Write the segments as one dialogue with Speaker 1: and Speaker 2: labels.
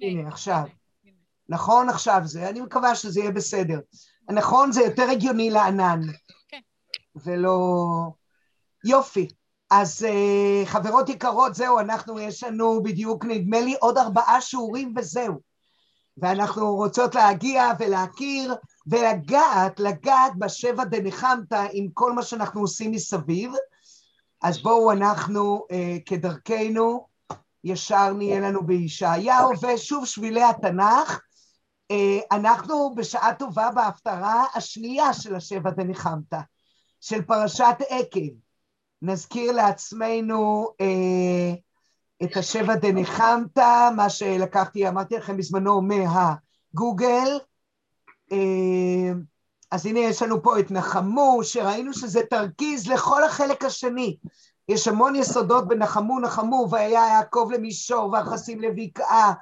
Speaker 1: הנה, עכשיו. נכון עכשיו זה, אני מקווה שזה יהיה בסדר. נכון, זה יותר הגיוני לענן. כן. ולא... יופי. אז uh, חברות יקרות, זהו, אנחנו, יש לנו בדיוק, נדמה לי, עוד ארבעה שיעורים וזהו. ואנחנו רוצות להגיע ולהכיר ולגעת, לגעת בשבע דנחמת עם כל מה שאנחנו עושים מסביב. אז בואו אנחנו, uh, כדרכנו, ישר נהיה לנו בישעיהו, ושוב שבילי התנ"ך. Uh, אנחנו בשעה טובה בהפטרה השנייה של השבע דנחמת, של פרשת עקב. נזכיר לעצמנו אה, את השבע דניחמת, מה שלקחתי, אמרתי לכם בזמנו מהגוגל. אה, אז הנה יש לנו פה את נחמו, שראינו שזה תרכיז לכל החלק השני. יש המון יסודות בנחמו, נחמו, והיה יעקב למישור, ואחסים לבקעה,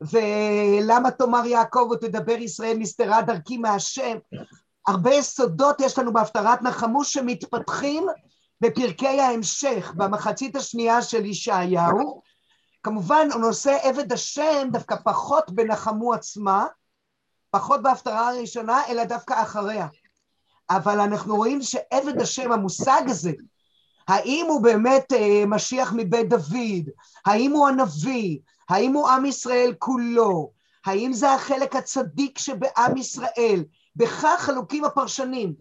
Speaker 1: ולמה תאמר יעקב ותדבר ישראל נסתרה דרכי מהשם. הרבה יסודות יש לנו בהפטרת נחמו שמתפתחים בפרקי ההמשך, במחצית השנייה של ישעיהו, כמובן נושא עבד השם דווקא פחות בנחמו עצמה, פחות בהפטרה הראשונה, אלא דווקא אחריה. אבל אנחנו רואים שעבד השם, המושג הזה, האם הוא באמת אה, משיח מבית דוד, האם הוא הנביא, האם הוא עם ישראל כולו, האם זה החלק הצדיק שבעם ישראל, בכך חלוקים הפרשנים.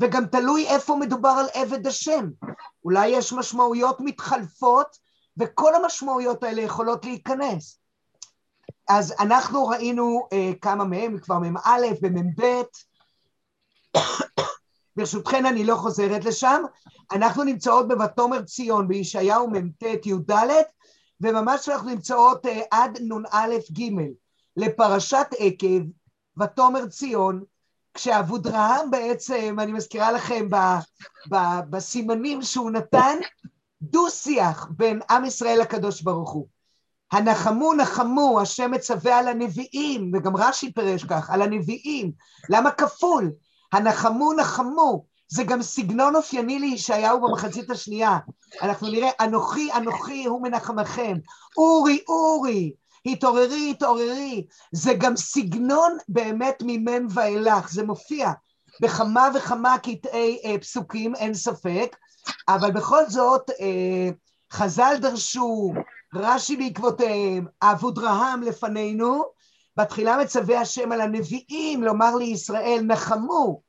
Speaker 1: וגם תלוי איפה מדובר על עבד השם. אולי יש משמעויות מתחלפות, וכל המשמעויות האלה יכולות להיכנס. אז אנחנו ראינו אה, כמה מהם, כבר מ"א ומ"ב. ברשותכן אני לא חוזרת לשם. אנחנו נמצאות ב"ותאמר ציון" בישעיהו מ"ט י"ד, וממש אנחנו נמצאות אה, עד נ"א ג' לפרשת עקב, ותאמר ציון, כשאבודרהם בעצם, אני מזכירה לכם ב, ב, בסימנים שהוא נתן, דו-שיח בין עם ישראל לקדוש ברוך הוא. הנחמו נחמו, השם מצווה על הנביאים, וגם רש"י פירש כך, על הנביאים. למה כפול? הנחמו נחמו, זה גם סגנון אופייני לישעיהו במחצית השנייה. אנחנו נראה, אנוכי אנוכי הוא מנחמכם, אורי אורי, התעוררי, התעוררי. זה גם סגנון באמת ממם ואילך, זה מופיע בכמה וכמה קטעי אה, פסוקים, אין ספק, אבל בכל זאת אה, חז"ל דרשו, רש"י בעקבותיהם, אבודרהם לפנינו, בתחילה מצווה השם על הנביאים לומר לישראל, נחמו,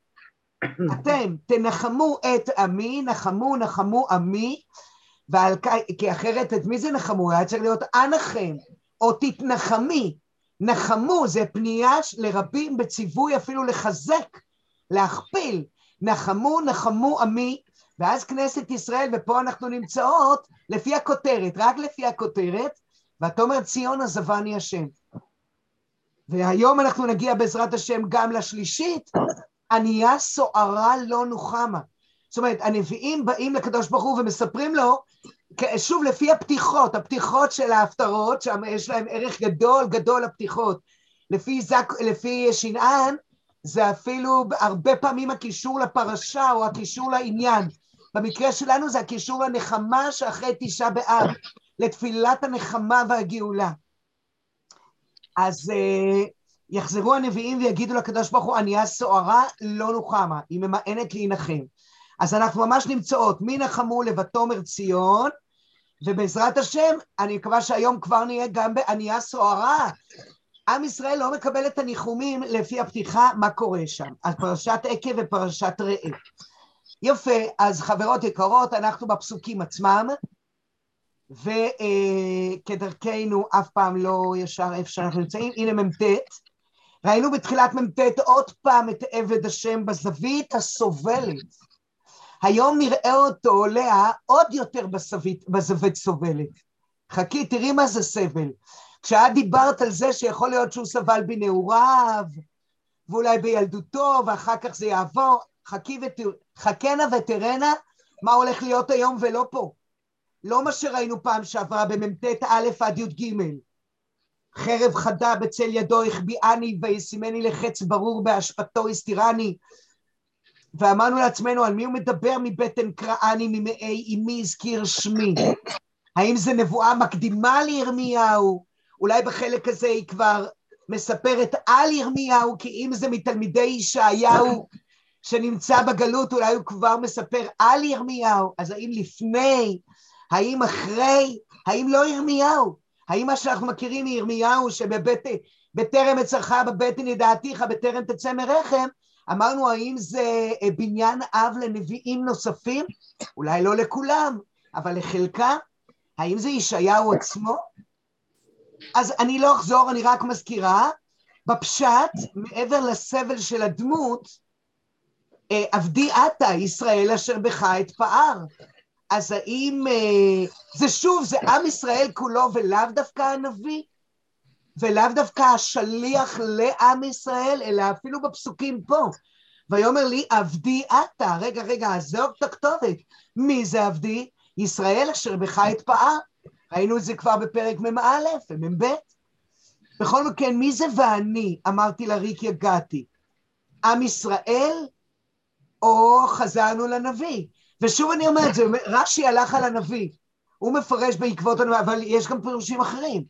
Speaker 1: אתם תנחמו את עמי, נחמו, נחמו עמי, ועל, כי אחרת את מי זה נחמו? היה צריך להיות אנחם, או תתנחמי, נחמו זה פנייה לרבים בציווי אפילו לחזק, להכפיל, נחמו נחמו עמי, ואז כנסת ישראל, ופה אנחנו נמצאות לפי הכותרת, רק לפי הכותרת, ותאמר ציון עזבני השם. והיום אנחנו נגיע בעזרת השם גם לשלישית, ענייה סוערה לא נוחמה. זאת אומרת, הנביאים באים לקדוש ברוך הוא ומספרים לו שוב, לפי הפתיחות, הפתיחות של ההפטרות, שם יש להם ערך גדול גדול הפתיחות. לפי, זק, לפי שנען, זה אפילו הרבה פעמים הקישור לפרשה או הקישור לעניין. במקרה שלנו זה הקישור לנחמה שאחרי תשעה באב, לתפילת הנחמה והגאולה. אז uh, יחזרו הנביאים ויגידו לקדוש ברוך הוא, ענייה סוערה לא נוחמה, היא ממאנת להנחם. אז אנחנו ממש נמצאות, מי נחמו לבתומר ציון, ובעזרת השם, אני מקווה שהיום כבר נהיה גם בענייה סוערה. עם ישראל לא מקבל את הניחומים לפי הפתיחה, מה קורה שם. אז פרשת עקב ופרשת ראה. יפה, אז חברות יקרות, אנחנו בפסוקים עצמם, וכדרכנו אף פעם לא ישר איפה שאנחנו נמצאים. הנה מ"ט. ראינו בתחילת מ"ט עוד פעם את עבד השם בזווית הסובלת. היום נראה אותו עולה עוד יותר בזווית, בזווית סובלת. חכי, תראי מה זה סבל. כשאת דיברת על זה שיכול להיות שהוא סבל בנעוריו, ואולי בילדותו, ואחר כך זה יעבור, חכי ותר... חכנה ותרנה מה הולך להיות היום ולא פה. לא מה שראינו פעם שעברה במ"ט א' עד י"ג. חרב חדה בצל ידו החביאני וישימני לחץ ברור בהשפתו הסתירני. ואמרנו לעצמנו על מי הוא מדבר מבטן קראני ממעי אמי הזכיר שמי? האם זה נבואה מקדימה לירמיהו? אולי בחלק הזה היא כבר מספרת על ירמיהו, כי אם זה מתלמידי ישעיהו שנמצא בגלות, אולי הוא כבר מספר על ירמיהו, אז האם לפני, האם אחרי, האם לא ירמיהו? האם מה שאנחנו מכירים מירמיהו שבטרם אצלך בבטן ידעתיך, בטרם תצא מרחם, אמרנו האם זה אה, בניין אב לנביאים נוספים? אולי לא לכולם, אבל לחלקם? האם זה ישעיהו עצמו? אז אני לא אחזור, אני רק מזכירה, בפשט, מעבר לסבל של הדמות, אה, עבדי עתה, ישראל אשר בך אתפאר. אז האם אה, זה שוב, זה עם ישראל כולו ולאו דווקא הנביא? ולאו דווקא השליח לעם ישראל, אלא אפילו בפסוקים פה. ויאמר לי, עבדי עתה. רגע, רגע, עזוב את הכתובת. מי זה עבדי? ישראל אשר בך אתפאר. ראינו את זה כבר בפרק מ"א ומ"ב. בכל מקרה, מי זה ואני? אמרתי לריק יגעתי. עם ישראל או חזרנו לנביא? ושוב אני אומרת, זה, רש"י הלך על הנביא. הוא מפרש בעקבות הנביא, אבל יש גם פירושים אחרים.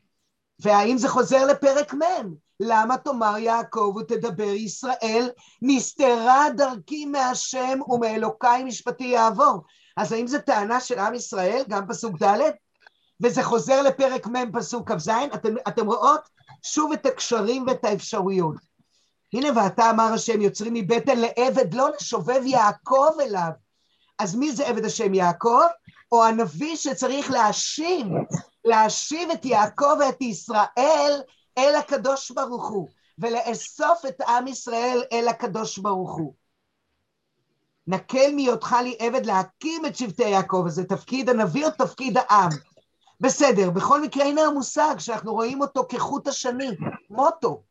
Speaker 1: והאם זה חוזר לפרק מ'? למה תאמר יעקב ותדבר ישראל, נסתרה דרכי מהשם ומאלוקיי משפטי יעבור. אז האם זו טענה של עם ישראל, גם פסוק ד'? וזה חוזר לפרק מ' פסוק כ"ז, אתם, אתם רואות שוב את הקשרים ואת האפשרויות. הנה ואתה אמר השם יוצרים מבטן לעבד לא לשובב יעקב אליו. אז מי זה עבד השם יעקב? או הנביא שצריך להשיב, להשיב את יעקב ואת ישראל אל הקדוש ברוך הוא, ולאסוף את עם ישראל אל הקדוש ברוך הוא. נקל מהיותך לי עבד להקים את שבטי יעקב, זה תפקיד הנביא או תפקיד העם? בסדר, בכל מקרה הנה המושג שאנחנו רואים אותו כחוט השני, מוטו,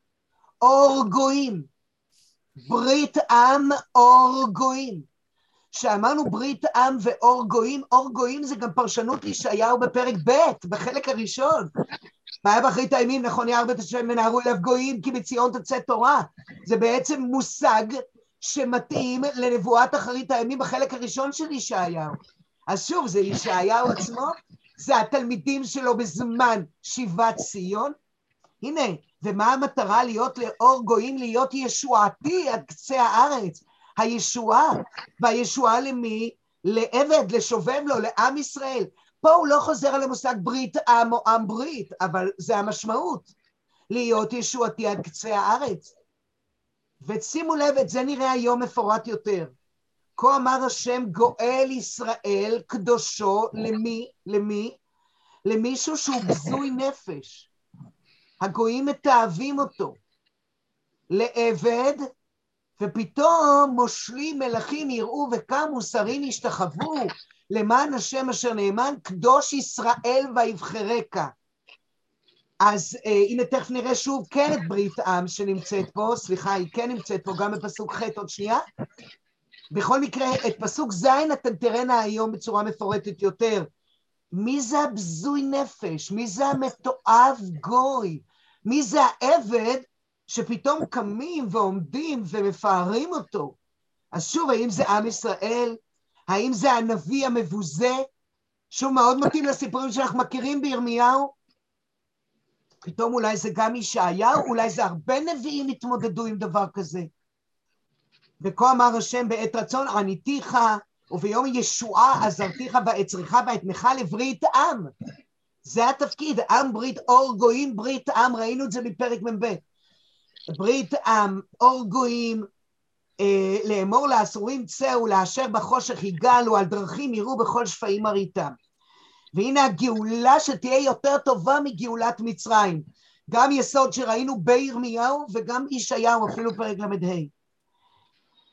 Speaker 1: אור גויים, ברית עם אור גויים. שאמרנו ברית עם ואור גויים, אור גויים זה גם פרשנות לישעיהו בפרק ב', בחלק הראשון. מה היה באחרית הימים, נכון יער בית השם ונהרו אליו גויים, כי מציון תצא תורה. זה בעצם מושג שמתאים לנבואת אחרית הימים בחלק הראשון של ישעיהו. אז שוב, זה ישעיהו עצמו, זה התלמידים שלו בזמן שיבת ציון. הנה, ומה המטרה להיות לאור גויים, להיות ישועתי עד קצה הארץ? הישועה, והישועה למי? לעבד, לשובב לו, לעם ישראל. פה הוא לא חוזר על המושג ברית עם או עם ברית, אבל זה המשמעות, להיות ישועתי עד קצה הארץ. ושימו לב, את זה נראה היום מפורט יותר. כה אמר השם גואל ישראל קדושו למי? למי? למישהו שהוא בזוי נפש. הגויים מתעבים אותו. לעבד, ופתאום מושלים מלכים יראו וקמו שרים ישתחוו למען השם אשר נאמן קדוש ישראל ויבחרק. אז אה, הנה תכף נראה שוב כן את ברית עם שנמצאת פה, סליחה היא כן נמצאת פה גם בפסוק ח' עוד שנייה. בכל מקרה את פסוק ז' אתם תראינה היום בצורה מפורטת יותר. מי זה הבזוי נפש? מי זה המתועב גוי? מי זה העבד שפתאום קמים ועומדים ומפארים אותו? אז שוב, האם זה עם ישראל? האם זה הנביא המבוזה? שוב, מאוד מתאים לסיפורים שאנחנו מכירים בירמיהו. פתאום אולי זה גם ישעיהו, אולי זה הרבה נביאים התמודדו עם דבר כזה. וכה אמר השם בעת רצון, עניתיך, וביום ישועה עזרתיך ואצריך ואתנך לברית עם. זה התפקיד, עם ברית אור גויים, ברית עם, ראינו את זה בפרק מ"ב. ברית עם, אור גויים, אה, לאמור לאסורים צאו, לאשר בחושך יגאלו, על דרכים יראו בכל שפעים מריתם. והנה הגאולה שתהיה יותר טובה מגאולת מצרים. גם יסוד שראינו בירמיהו וגם ישעיהו, אפילו פרק ל"ה.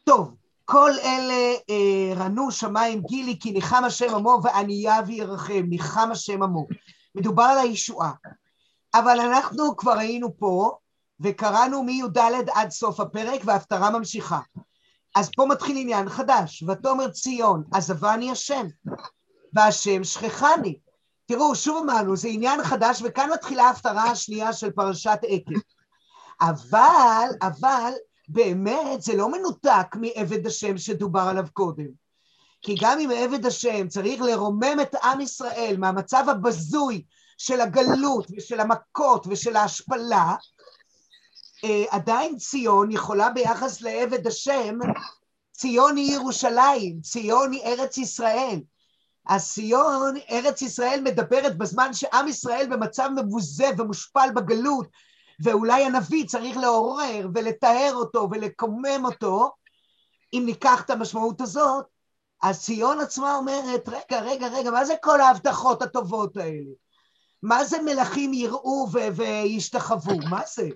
Speaker 1: טוב, כל אלה אה, רנו שמיים גילי כי ניחם השם עמו וענייה וירחם, ניחם השם עמו. מדובר על הישועה. אבל אנחנו כבר היינו פה וקראנו מי"ד עד סוף הפרק וההפטרה ממשיכה. אז פה מתחיל עניין חדש, ותאמר ציון, עזבני השם, והשם שכחני. תראו, שוב אמרנו, זה עניין חדש, וכאן מתחילה ההפטרה השנייה של פרשת עקב. אבל, אבל, באמת זה לא מנותק מעבד השם שדובר עליו קודם. כי גם אם עבד השם צריך לרומם את עם ישראל מהמצב הבזוי של הגלות ושל המכות ושל ההשפלה, עדיין ציון יכולה ביחס לעבד השם, ציון היא ירושלים, ציון היא ארץ ישראל. אז ציון, ארץ ישראל מדברת בזמן שעם ישראל במצב מבוזה ומושפל בגלות, ואולי הנביא צריך לעורר ולטהר אותו ולקומם אותו, אם ניקח את המשמעות הזאת, אז ציון עצמה אומרת, רגע, רגע, רגע, מה זה כל ההבטחות הטובות האלה? מה זה מלכים יראו וישתחוו? מה זה?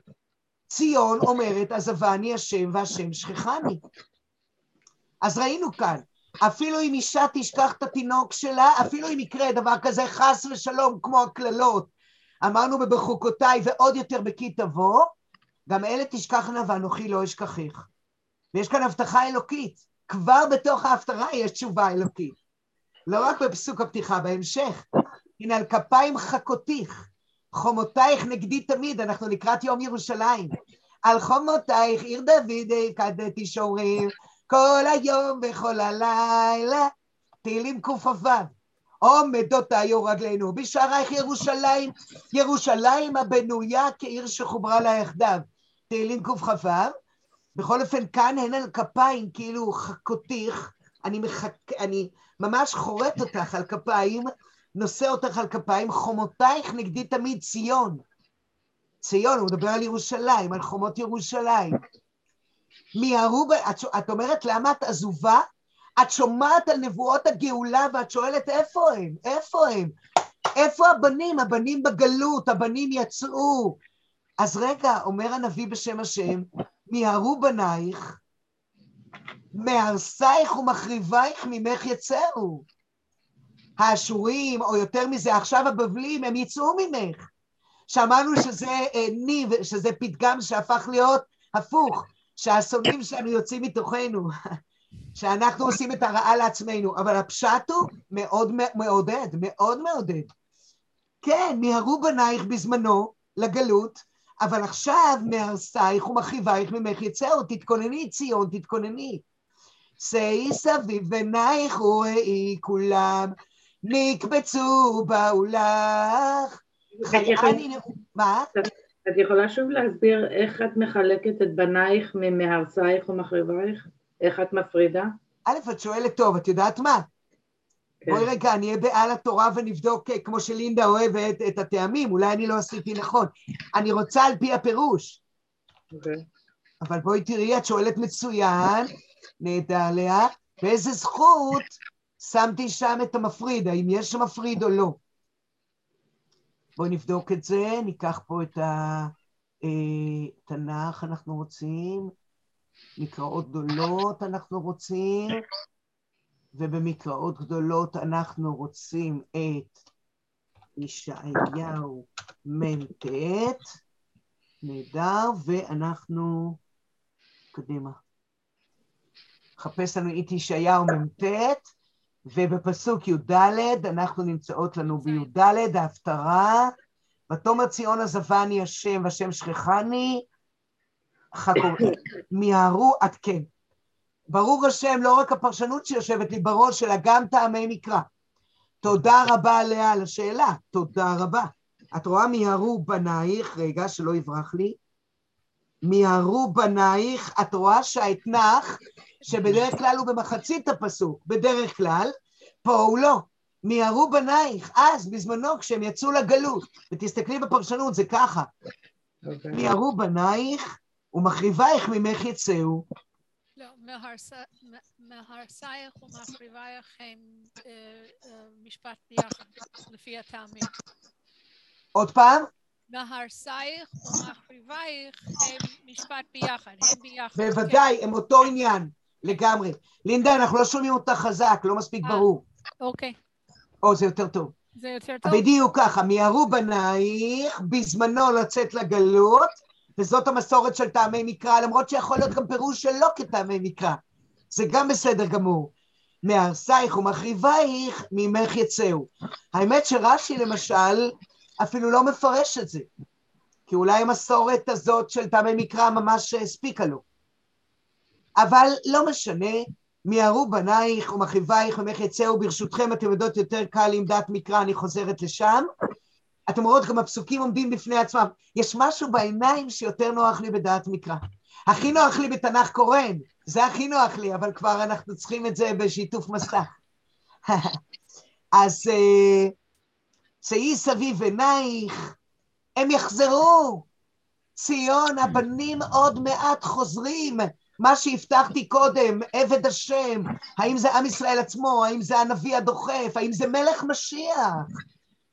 Speaker 1: ציון אומרת, עזבני השם והשם שכחני. אז ראינו כאן, אפילו אם אישה תשכח את התינוק שלה, אפילו אם יקרה דבר כזה חס ושלום כמו הקללות, אמרנו בבחוקותיי ועוד יותר בכי תבוא, גם אלה תשכחנה ואנוכי לא אשכחך. ויש כאן הבטחה אלוקית, כבר בתוך ההפטרה יש תשובה אלוקית. לא רק בפסוק הפתיחה, בהמשך. הנה על כפיים חכותיך, חומותייך נגדי תמיד, אנחנו לקראת יום ירושלים. על חומותייך עיר דוד קדתי שורים, כל היום וכל הלילה. תהילים קכ"ו. עומדות היו רגלינו בשערייך ירושלים, ירושלים הבנויה כעיר שחוברה לה יחדיו. תהילים קכ"ו. בכל אופן, כאן הן על כפיים, כאילו חכותיך, אני, מחק... אני ממש חורט אותך על כפיים, נושא אותך על כפיים, חומותייך נגדי תמיד ציון. ציון, הוא מדבר על ירושלים, על חומות ירושלים. מיהרו, את, את אומרת למה את עזובה? את שומעת על נבואות הגאולה ואת שואלת איפה הם? איפה הם? איפה הבנים? הבנים בגלות, הבנים יצאו. אז רגע, אומר הנביא בשם השם, מיהרו בנייך, מהרסייך ומחריבייך ממך יצאו. האשורים, או יותר מזה, עכשיו הבבלים, הם יצאו ממך. שמענו שזה אה, ניב, שזה פתגם שהפך להיות הפוך, שהשונאים שלנו יוצאים מתוכנו, שאנחנו עושים את הרעה לעצמנו, אבל הפשט הוא מאוד מעודד, מאוד מעודד. כן, מיהרו בנייך בזמנו לגלות, אבל עכשיו מהרסייך ומחריבייך ממך יצאו, תתכונני ציון, תתכונני. שאי סביב עינייך וראי כולם, נקבצו באו לך.
Speaker 2: מה? את יכולה שוב להסביר איך את מחלקת את בנייך ממהרסייך ומחריבייך? איך את מפרידה?
Speaker 1: א', את שואלת טוב, את יודעת מה? כן. בואי רגע, אני אהיה בעל התורה ונבדוק, אה, כמו שלינדה אוהבת, את הטעמים, אולי אני לא עשיתי נכון. אני רוצה על פי הפירוש. אוקיי. אבל בואי תראי, את שואלת מצוין, נהדר לאה, באיזה זכות שמתי שם את המפריד, האם יש שם מפריד או לא. בואי נבדוק את זה, ניקח פה את התנ"ך, אה, אנחנו רוצים, מקראות גדולות אנחנו רוצים, ובמקראות גדולות אנחנו רוצים את ישעיהו מ"ט, נהדר, ואנחנו, קדימה. חפש לנו את ישעיהו מ"ט, ובפסוק י"ד אנחנו נמצאות לנו בי"ד, ההפטרה, ותאמר ציון עזבני השם והשם שכחני, מיהרו עד כן. ברור השם, לא רק הפרשנות שיושבת לי בראש, אלא גם טעמי מקרא. תודה רבה עליה על השאלה, תודה רבה. את רואה מיהרו בנייך, רגע, שלא יברח לי, מיהרו בנייך, את רואה שהאתנח, שבדרך כלל הוא במחצית הפסוק, בדרך כלל, פה הוא לא. מיהרו בנייך, אז, בזמנו, כשהם יצאו לגלות, ותסתכלי בפרשנות, זה ככה. Okay. אוקיי. מיהרו בנייך, ומחריבייך ממך יצאו.
Speaker 3: לא, מהרסייך ומחריבייך הם אה, אה, משפט ביחד, לפי הטעמים.
Speaker 1: עוד פעם?
Speaker 3: מהרסייך ומחריבייך הם משפט ביחד, הם ביחד.
Speaker 1: בוודאי, הם אותו עניין, לגמרי. לינדה, אנחנו לא שומעים אותה חזק, לא מספיק אה, ברור.
Speaker 3: אוקיי.
Speaker 1: או, זה יותר טוב.
Speaker 3: זה יותר טוב?
Speaker 1: בדיוק ככה, מיהרו בנייך בזמנו לצאת לגלות, וזאת המסורת של טעמי מקרא, למרות שיכול להיות גם פירוש שלא כטעמי מקרא. זה גם בסדר גמור. מהרסייך ומחריבייך, ממך יצאו. האמת שרש"י למשל אפילו לא מפרש את זה, כי אולי המסורת הזאת של טעמי מקרא ממש הספיקה לו. אבל לא משנה, מיהרו בנייך ומחריבייך ממך יצאו, ברשותכם אתם יודעות יותר קל עם דעת מקרא, אני חוזרת לשם. אתם רואות גם הפסוקים עומדים בפני עצמם. יש משהו בעיניים שיותר נוח לי בדעת מקרא. הכי נוח לי בתנ"ך קורן, זה הכי נוח לי, אבל כבר אנחנו צריכים את זה בשיתוף מסך. אז צאי אה, סביב עינייך, הם יחזרו. ציון, הבנים עוד מעט חוזרים. מה שהבטחתי קודם, עבד השם, האם זה עם ישראל עצמו, האם זה הנביא הדוחף, האם זה מלך משיח,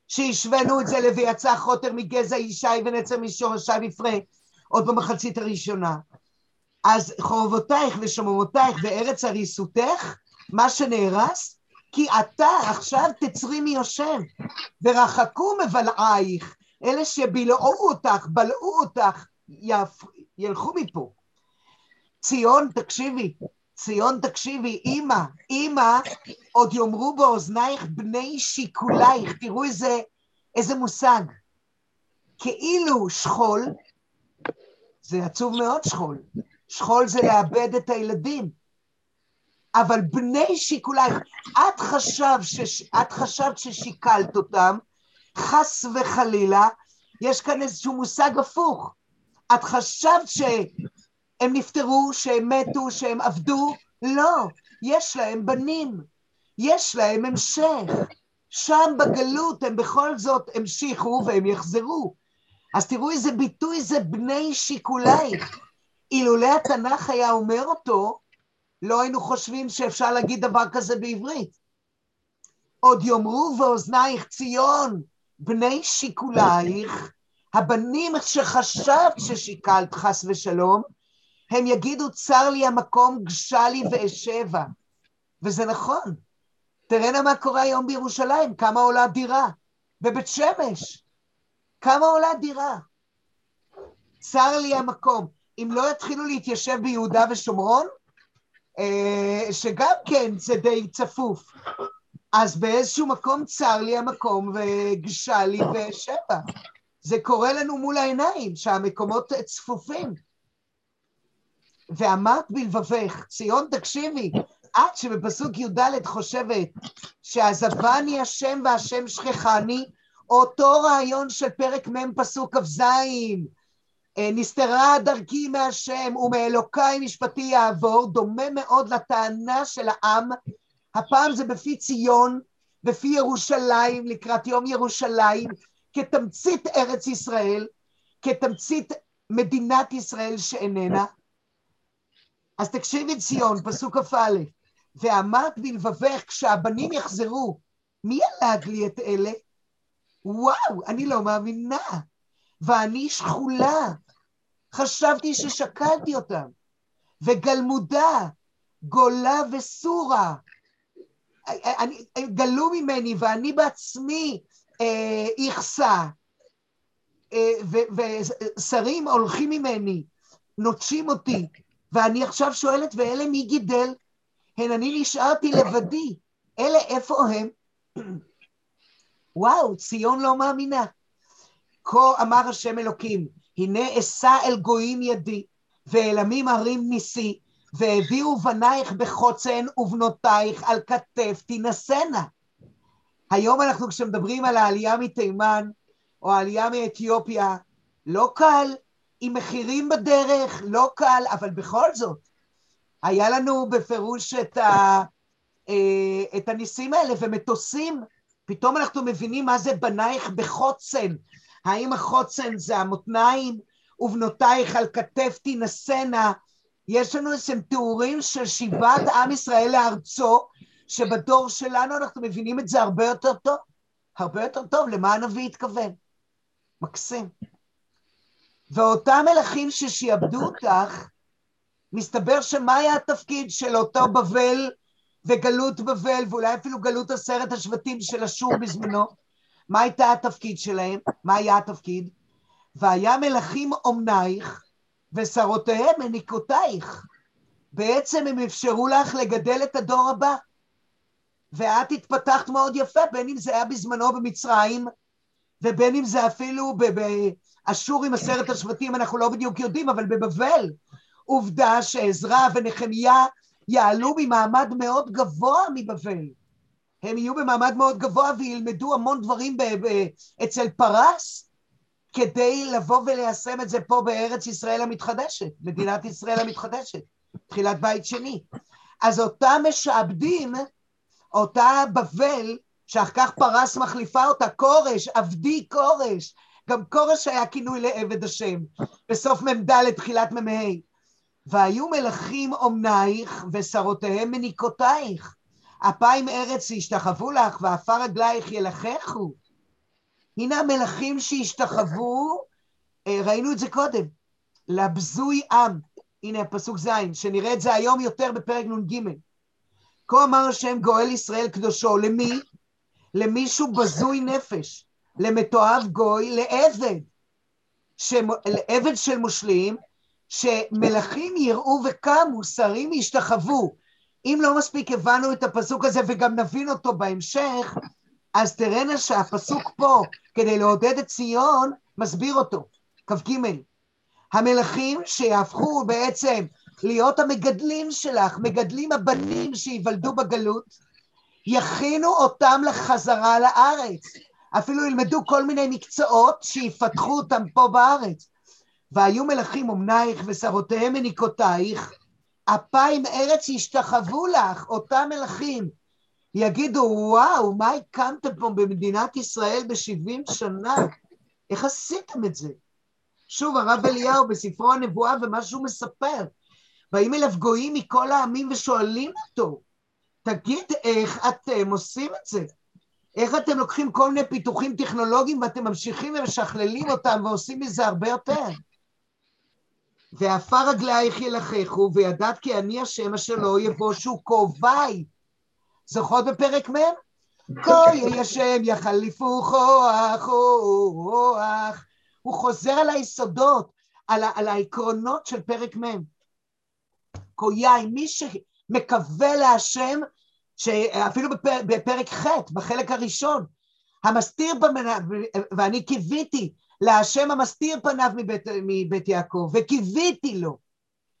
Speaker 1: שהשווינו את זה ל"ויצא חוטר מגזע ישי ונצר משורשי בפרה", עוד במחצית הראשונה. אז חורבותייך ושמומותייך וארץ הריסותך, מה שנהרס, כי אתה עכשיו תצרי מיושב, ורחקו מבלעייך, אלה שבילעו אותך, בלעו אותך, יפ... ילכו מפה. ציון, תקשיבי, ציון, תקשיבי, אימא, אימא, עוד יאמרו באוזנייך בני שיקולייך, תראו איזה, איזה מושג. כאילו שכול, זה עצוב מאוד שכול, שכול זה לאבד את הילדים, אבל בני שיקולייך, את, חשב שש, את חשבת ששיקלת אותם, חס וחלילה, יש כאן איזשהו מושג הפוך. את חשבת שהם נפטרו, שהם מתו, שהם עבדו? לא, יש להם בנים, יש להם המשך. שם בגלות הם בכל זאת המשיכו והם יחזרו. אז תראו איזה ביטוי זה בני שיקולייך. אילולא התנ"ך היה אומר אותו, לא היינו חושבים שאפשר להגיד דבר כזה בעברית. עוד יאמרו באוזנייך ציון, בני שיקולייך, הבנים שחשבת ששיקלת חס ושלום, הם יגידו צר לי המקום, גשה לי ואשבה. וזה נכון. תראינה מה קורה היום בירושלים, כמה עולה דירה. בבית שמש, כמה עולה דירה. צר לי המקום. אם לא יתחילו להתיישב ביהודה ושומרון, אה, שגם כן זה די צפוף, אז באיזשהו מקום צר לי המקום וגשה לי ושבע. זה קורה לנו מול העיניים, שהמקומות צפופים. ואמרת בלבבך, ציון תקשיבי, את שבפסוק י"ד חושבת שעזבני השם והשם שכחני, אותו רעיון של פרק מ' פסוק כ"ז, אה, נסתרה דרכי מהשם ומאלוקיי משפטי יעבור, דומה מאוד לטענה של העם, הפעם זה בפי ציון, בפי ירושלים, לקראת יום ירושלים, כתמצית ארץ ישראל, כתמצית מדינת ישראל שאיננה. אז תקשיבי ציון, פסוק כ"א, ואמרת בלבבך כשהבנים יחזרו, מי ילד לי את אלה? וואו, אני לא מאמינה. ואני שכולה. חשבתי ששקלתי אותם. וגלמודה, גולה וסורה. אני, גלו ממני ואני בעצמי אה, איכסה. אה, ושרים הולכים ממני, נוטשים אותי, ואני עכשיו שואלת, ואלה מי גידל? הן אני נשארתי לבדי, אלה איפה הם? וואו, ציון לא מאמינה. כה אמר השם אלוקים, הנה אשא אל גויים ידי, ואל עמים הרים ניסי, והביאו בנייך בחוצן ובנותייך על כתף תינשאנה. היום אנחנו כשמדברים על העלייה מתימן, או העלייה מאתיופיה, לא קל, עם מחירים בדרך, לא קל, אבל בכל זאת, היה לנו בפירוש את, ה, אה, את הניסים האלה ומטוסים, פתאום אנחנו מבינים מה זה בנייך בחוצן, האם החוצן זה המותניים, ובנותייך על כתף תינשאנה, יש לנו איזה תיאורים של שיבת עם ישראל לארצו, שבדור שלנו אנחנו מבינים את זה הרבה יותר טוב, הרבה יותר טוב למה הנביא התכוון. מקסים. ואותם מלכים ששיעבדו אותך, מסתבר שמה היה התפקיד של אותו בבל וגלות בבל, ואולי אפילו גלות עשרת השבטים של אשור בזמנו? מה הייתה התפקיד שלהם? מה היה התפקיד? והיה מלכים אומנייך ושרותיהם מניקותייך. בעצם הם אפשרו לך לגדל את הדור הבא. ואת התפתחת מאוד יפה, בין אם זה היה בזמנו במצרים, ובין אם זה אפילו באשור עם עשרת השבטים, אנחנו לא בדיוק יודעים, אבל בבבל. עובדה שעזרא ונחמיה יעלו ממעמד מאוד גבוה מבבל. הם יהיו במעמד מאוד גבוה וילמדו המון דברים אצל פרס, כדי לבוא וליישם את זה פה בארץ ישראל המתחדשת, מדינת ישראל המתחדשת, תחילת בית שני. אז אותם משעבדים, אותה בבל, שאחר כך פרס מחליפה אותה, כורש, עבדי כורש, גם כורש היה כינוי לעבד השם, בסוף מ"ד תחילת מ"ה. והיו מלכים אומנייך ושרותיהם מניקותייך. אפיים ארץ ישתחוו לך ועפר רגלייך ילחכו. הנה המלכים שהשתחוו, אה, ראינו את זה קודם, לבזוי עם. הנה הפסוק ז', שנראה את זה היום יותר בפרק נ"ג. כה אמר השם גואל ישראל קדושו, למי? למישהו בזוי נפש, למתועב גוי, לעבד. לעבד של מושלים, שמלכים יראו וקמו, שרים ישתחוו. אם לא מספיק הבנו את הפסוק הזה וגם נבין אותו בהמשך, אז תראינה שהפסוק פה, כדי לעודד את ציון, מסביר אותו, כ"ג. המלכים שיהפכו בעצם להיות המגדלים שלך, מגדלים הבנים שייוולדו בגלות, יכינו אותם לחזרה לארץ. אפילו ילמדו כל מיני מקצועות שיפתחו אותם פה בארץ. והיו מלכים אומנייך ושרותיהם מניקותייך, אפיים ארץ ישתחוו לך, אותם מלכים. יגידו, וואו, מה הקמתם פה במדינת ישראל בשבעים שנה? איך עשיתם את זה? שוב, הרב אליהו בספרו הנבואה ומה שהוא מספר, באים אליו גויים מכל העמים ושואלים אותו, תגיד איך אתם עושים את זה? איך אתם לוקחים כל מיני פיתוחים טכנולוגיים ואתם ממשיכים ומשכללים אותם ועושים מזה הרבה יותר? ועפר רגלייך ילחכו, וידעת כי אני השם אשר לא יבושו כובעי. זוכרות בפרק מ'? יהי השם יחליפו כוח כוח. הוא חוזר על היסודות, על, על העקרונות של פרק מ'. כה יהי, מי שמקווה להשם, שאפילו בפר, בפרק ח', בחלק הראשון, המסתיר במנה, ואני קיוויתי להשם המסתיר פניו מבית, מבית יעקב, וקיוויתי לו.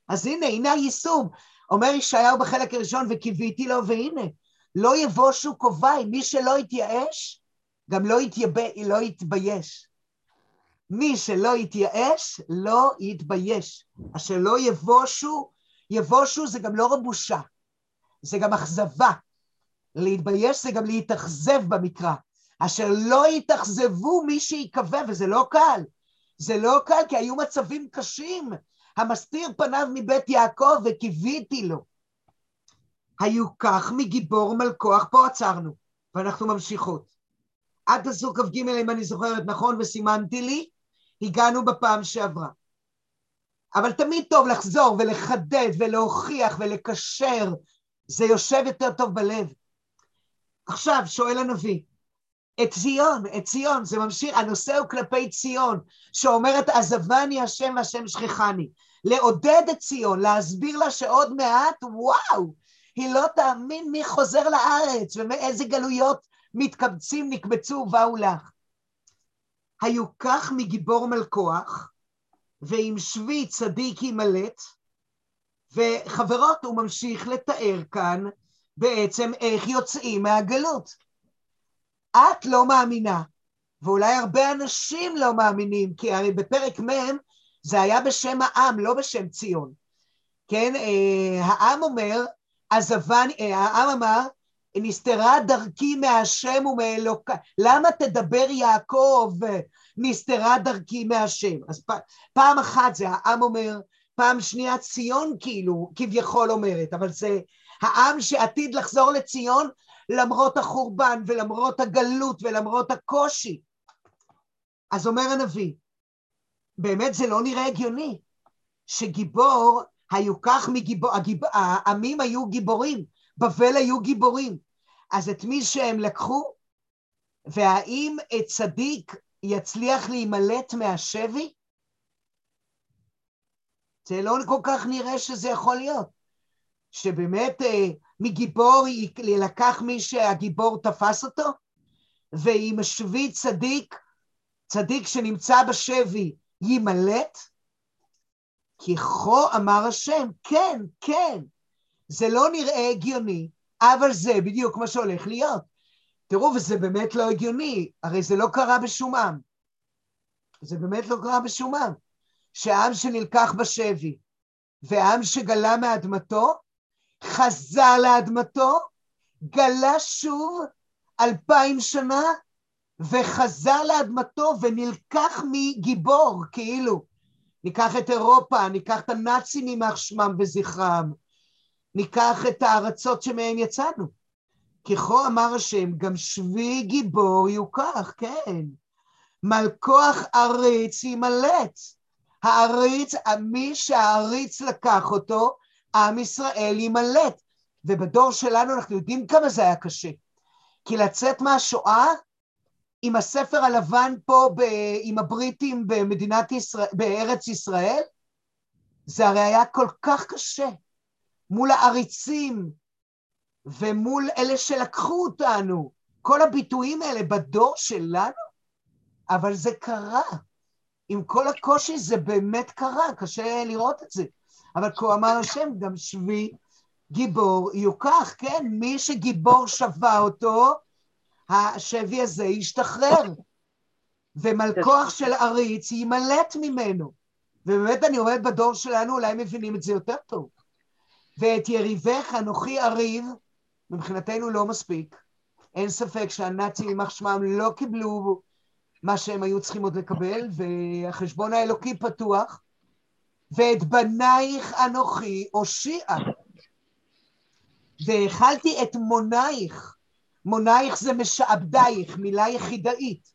Speaker 1: אז הנה, הנה היישום. אומר ישעיהו בחלק הראשון, וקיוויתי לו, והנה, לא יבושו כובעי, מי שלא יתייאש, גם לא, יתייבא, לא יתבייש. מי שלא יתייאש, לא יתבייש. אשר לא יבושו, יבושו זה גם לא רבושה, זה גם אכזבה. להתבייש זה גם להתאכזב במקרא. אשר לא יתאכזבו מי שיקווה, וזה לא קל. זה לא קל, כי היו מצבים קשים. המסתיר פניו מבית יעקב וקיוויתי לו. היו כך מגיבור מלכוח, פה עצרנו, ואנחנו ממשיכות. עד פסוק כ"ג, אם אני זוכרת נכון וסימנתי לי, הגענו בפעם שעברה. אבל תמיד טוב לחזור ולחדד ולהוכיח ולקשר, זה יושב יותר טוב בלב. עכשיו, שואל הנביא, את ציון, את ציון, זה ממשיך, הנושא הוא כלפי ציון, שאומרת עזבני השם והשם שכחני. לעודד את ציון, להסביר לה שעוד מעט, וואו, היא לא תאמין מי חוזר לארץ ומאיזה גלויות מתקבצים, נקבצו ובאו לך. היו כך מגיבור מלכוח, ועם שבי צדיק ימלט, וחברות, הוא ממשיך לתאר כאן בעצם איך יוצאים מהגלות. את לא מאמינה, ואולי הרבה אנשים לא מאמינים, כי הרי בפרק מ' זה היה בשם העם, לא בשם ציון. כן, אה, העם אומר, עזבני, אה, העם אמר, נסתרה דרכי מהשם ומאלוקי, למה תדבר יעקב, נסתרה דרכי מהשם? אז פ, פעם אחת זה העם אומר, פעם שנייה ציון כאילו, כביכול אומרת, אבל זה העם שעתיד לחזור לציון למרות החורבן ולמרות הגלות ולמרות הקושי. אז אומר הנביא, באמת זה לא נראה הגיוני שגיבור היו כך מגיבור, הגיב, העמים היו גיבורים, בבל היו גיבורים. אז את מי שהם לקחו, והאם צדיק יצליח להימלט מהשבי? זה לא כל כך נראה שזה יכול להיות. שבאמת אה, מגיבור ילקח מי שהגיבור תפס אותו, ואם השבי צדיק, צדיק שנמצא בשבי יימלט, כי כה אמר השם, כן, כן, זה לא נראה הגיוני, אבל זה בדיוק מה שהולך להיות. תראו, וזה באמת לא הגיוני, הרי זה לא קרה בשום עם. זה באמת לא קרה בשום עם. שעם שנלקח בשבי ועם שגלה מאדמתו, חזר לאדמתו, גלה שוב אלפיים שנה וחזר לאדמתו ונלקח מגיבור, כאילו. ניקח את אירופה, ניקח את הנאצים יימח שמם וזכרם, ניקח את הארצות שמהם יצאנו. ככה אמר השם, גם שבי גיבור יוקח, כן. מלכוח עריץ ימלט. העריץ, מי שהעריץ לקח אותו, עם ישראל ימלט. ובדור שלנו אנחנו יודעים כמה זה היה קשה. כי לצאת מהשואה עם הספר הלבן פה ב, עם הבריטים במדינת ישראל, בארץ ישראל, זה הרי היה כל כך קשה מול העריצים ומול אלה שלקחו אותנו, כל הביטויים האלה בדור שלנו, אבל זה קרה. עם כל הקושי זה באמת קרה, קשה לראות את זה. אבל כה אמר השם, גם שבי גיבור יוקח, כן? מי שגיבור שווה אותו, השבי הזה ישתחרר, ומלכוח של עריץ יימלט ממנו. ובאמת אני אומרת בדור שלנו, אולי מבינים את זה יותר טוב. ואת יריבך אנוכי אריב, מבחינתנו לא מספיק. אין ספק שהנאצים יימח שמם לא קיבלו מה שהם היו צריכים עוד לקבל, והחשבון האלוקי פתוח. ואת בנייך אנוכי הושיעה. והאכלתי את מונייך, מונייך זה משעבדייך, מילה יחידאית.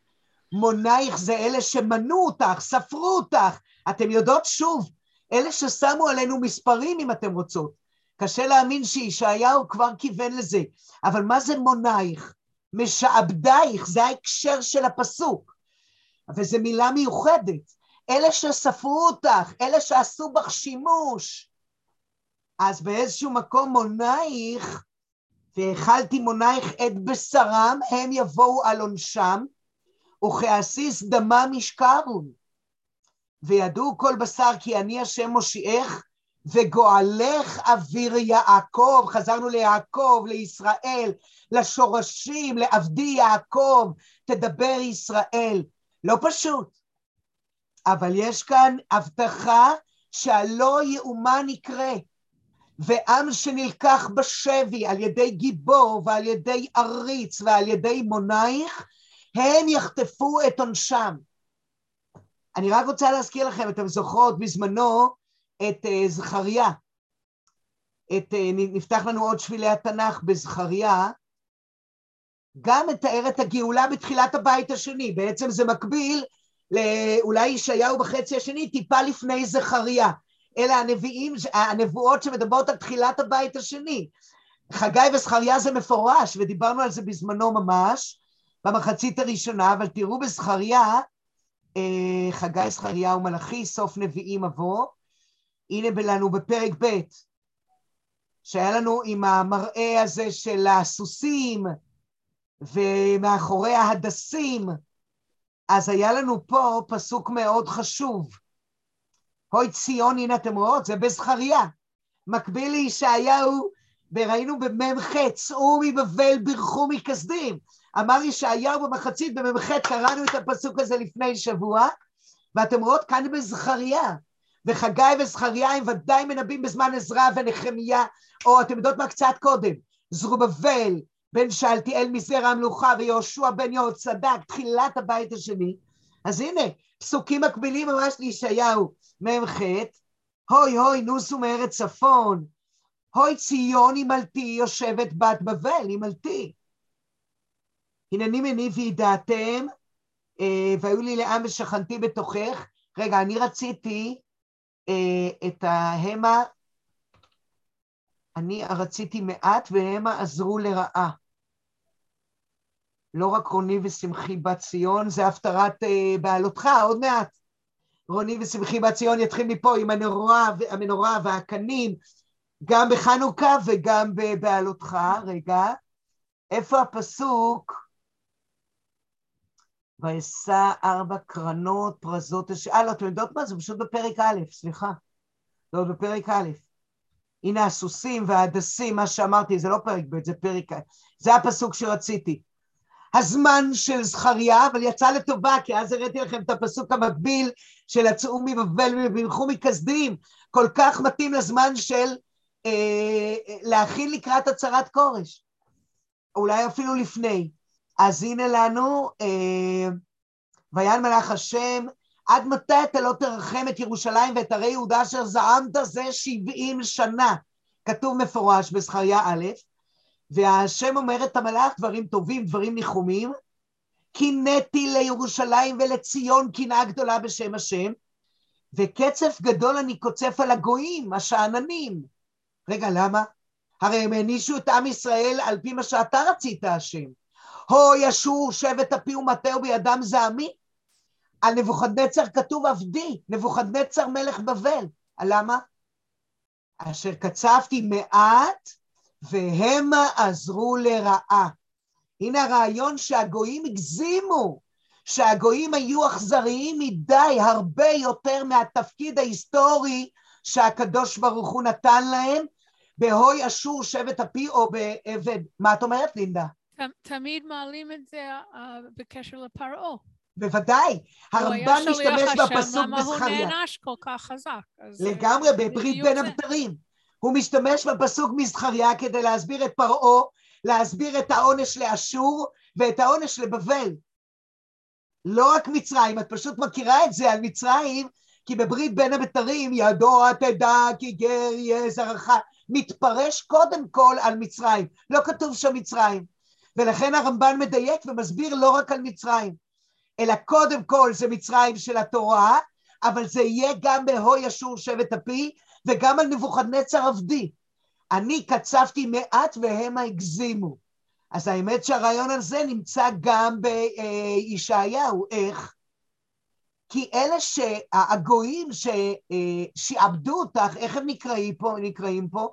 Speaker 1: מונייך זה אלה שמנו אותך, ספרו אותך. אתם יודעות שוב, אלה ששמו עלינו מספרים אם אתם רוצות. קשה להאמין שישעיהו כבר כיוון לזה, אבל מה זה מונייך? משעבדייך, זה ההקשר של הפסוק. וזו מילה מיוחדת. אלה שספרו אותך, אלה שעשו בך שימוש. אז באיזשהו מקום מונייך והאכלתי מונייך את בשרם, הם יבואו על עונשם, וכעסיס דמם ישכרון. וידעו כל בשר כי אני השם מושיעך, וגואלך אוויר יעקב, חזרנו ליעקב, לישראל, לשורשים, לעבדי יעקב, תדבר ישראל. לא פשוט, אבל יש כאן הבטחה שהלא יאומן יקרה. ועם שנלקח בשבי על ידי גיבור ועל ידי עריץ ועל ידי מונייך, הם יחטפו את עונשם. אני רק רוצה להזכיר לכם, אתם זוכרות בזמנו את uh, זכריה, את, uh, נפתח לנו עוד שבילי התנ"ך בזכריה, גם מתאר את הגאולה בתחילת הבית השני, בעצם זה מקביל לאולי ישעיהו בחצי השני, טיפה לפני זכריה. אלה הנביאים, הנבואות שמדברות על תחילת הבית השני. חגי וזכריה זה מפורש, ודיברנו על זה בזמנו ממש, במחצית הראשונה, אבל תראו בזכריה, אה, חגי, זכריה ומלאכי, סוף נביאים אבוא, הנה לנו בפרק ב', שהיה לנו עם המראה הזה של הסוסים, ומאחורי ההדסים, אז היה לנו פה פסוק מאוד חשוב. הוי ציון, הנה אתם רואות, זה בזכריה. מקביל לישעיהו, וראינו במ"ח, צאו מבבל, בירכו מכסדים. אמר ישעיהו במחצית במ"ח, קראנו את הפסוק הזה לפני שבוע, ואתם רואות כאן בזכריה. וחגי וזכריה הם ודאי מנבאים בזמן עזרא ונחמיה, או אתם יודעות מה קצת קודם, זרובבל, בן שאלתיאל מזרע המלוכה ויהושע בן יהוצדק, תחילת הבית השני. אז הנה, פסוקים מקבילים ממש לישעיהו. מ"ח, הוי הוי נוסו מארץ צפון, הוי ציון ימלתי יושבת בת בבל, ימלתי. הנני מניב וידעתם, אה, והיו לי לעם ושכנתי בתוכך. רגע, אני רציתי אה, את ההמה, אני רציתי מעט והמה עזרו לרעה. לא רק רוני ושמחי בת ציון, זה הפטרת אה, בעלותך, עוד מעט. רוני ושמחי בת ציון יתחיל מפה עם הנורא, המנורה והקנים, גם בחנוכה וגם בבעלותך. רגע, איפה הפסוק? ואשא ארבע קרנות פרזות הש... אה, לא, אתם יודעות מה? זה פשוט בפרק א', סליחה. לא, בפרק א'. הנה הסוסים וההדסים, מה שאמרתי, זה לא פרק ב', זה פרק א'. זה הפסוק שרציתי. הזמן של זכריה, אבל יצא לטובה, כי אז הראיתי לכם את הפסוק המקביל של הצאו מבבל ובמחו מכסדים, כל כך מתאים לזמן של אה, להכין לקראת הצהרת כורש, אולי אפילו לפני. אז הנה לנו, אה, ויען מלאך השם, עד מתי אתה לא תרחם את ירושלים ואת ערי יהודה אשר זעמת זה שבעים שנה? כתוב מפורש בזכריה א', והשם אומר את המלאך דברים טובים, דברים ניחומים, קינאתי לירושלים ולציון קנאה גדולה בשם השם, וקצף גדול אני קוצף על הגויים, השאננים. רגע, למה? הרי הם הענישו את עם ישראל על פי מה שאתה רצית, השם. הו ישור שבט אפי ומטהו בידם זעמי. על נבוכדנצר כתוב עבדי, נבוכדנצר מלך בבל. למה? אשר קצבתי מעט והמה עזרו לרעה. הנה הרעיון שהגויים הגזימו, שהגויים היו אכזריים מדי, הרבה יותר מהתפקיד ההיסטורי שהקדוש ברוך הוא נתן להם, בהוי אשור שבט אפי או בעבד. מה את אומרת, לינדה?
Speaker 3: תמיד מעלים את זה uh, בקשר לפרעה.
Speaker 1: בוודאי, הרמב"ן משתמש בפסוק בזכריה. למה
Speaker 3: הוא נענש כל כך חזק?
Speaker 1: לגמרי, בברית בין הבתרים. הוא משתמש בפסוק מזכריה כדי להסביר את פרעה, להסביר את העונש לאשור ואת העונש לבבל. לא רק מצרים, את פשוט מכירה את זה על מצרים, כי בברית בין הבתרים, ידוע תדע כי גר יהיה זרעך, מתפרש קודם כל על מצרים, לא כתוב שם מצרים. ולכן הרמב"ן מדייק ומסביר לא רק על מצרים, אלא קודם כל זה מצרים של התורה, אבל זה יהיה גם בהוי אשור שבט אפי, וגם על נבוכדנצר עבדי. אני קצבתי מעט והם הגזימו. אז האמת שהרעיון הזה נמצא גם בישעיהו, איך? כי אלה שהגויים ששעבדו אותך, איך הם נקראים פה? נקראים פה?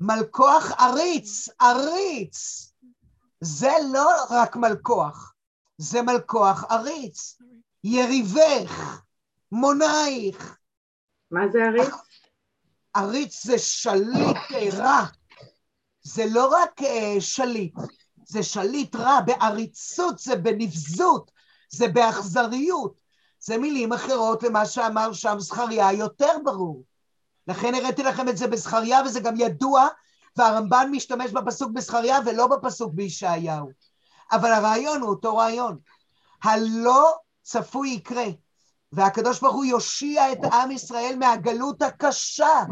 Speaker 1: מלכוח עריץ, עריץ. זה לא רק מלכוח, זה מלכוח עריץ. יריבך, מונייך,
Speaker 2: מה זה עריץ?
Speaker 1: עריץ זה שליט רע. זה לא רק אה, שליט, זה שליט רע, בעריצות זה בנבזות, זה באכזריות. זה מילים אחרות למה שאמר שם זכריה, יותר ברור. לכן הראיתי לכם את זה בזכריה, וזה גם ידוע, והרמב"ן משתמש בפסוק בזכריה ולא בפסוק בישעיהו. אבל הרעיון הוא אותו רעיון. הלא צפוי יקרה. והקדוש ברוך הוא יושיע את עם ישראל מהגלות הקשה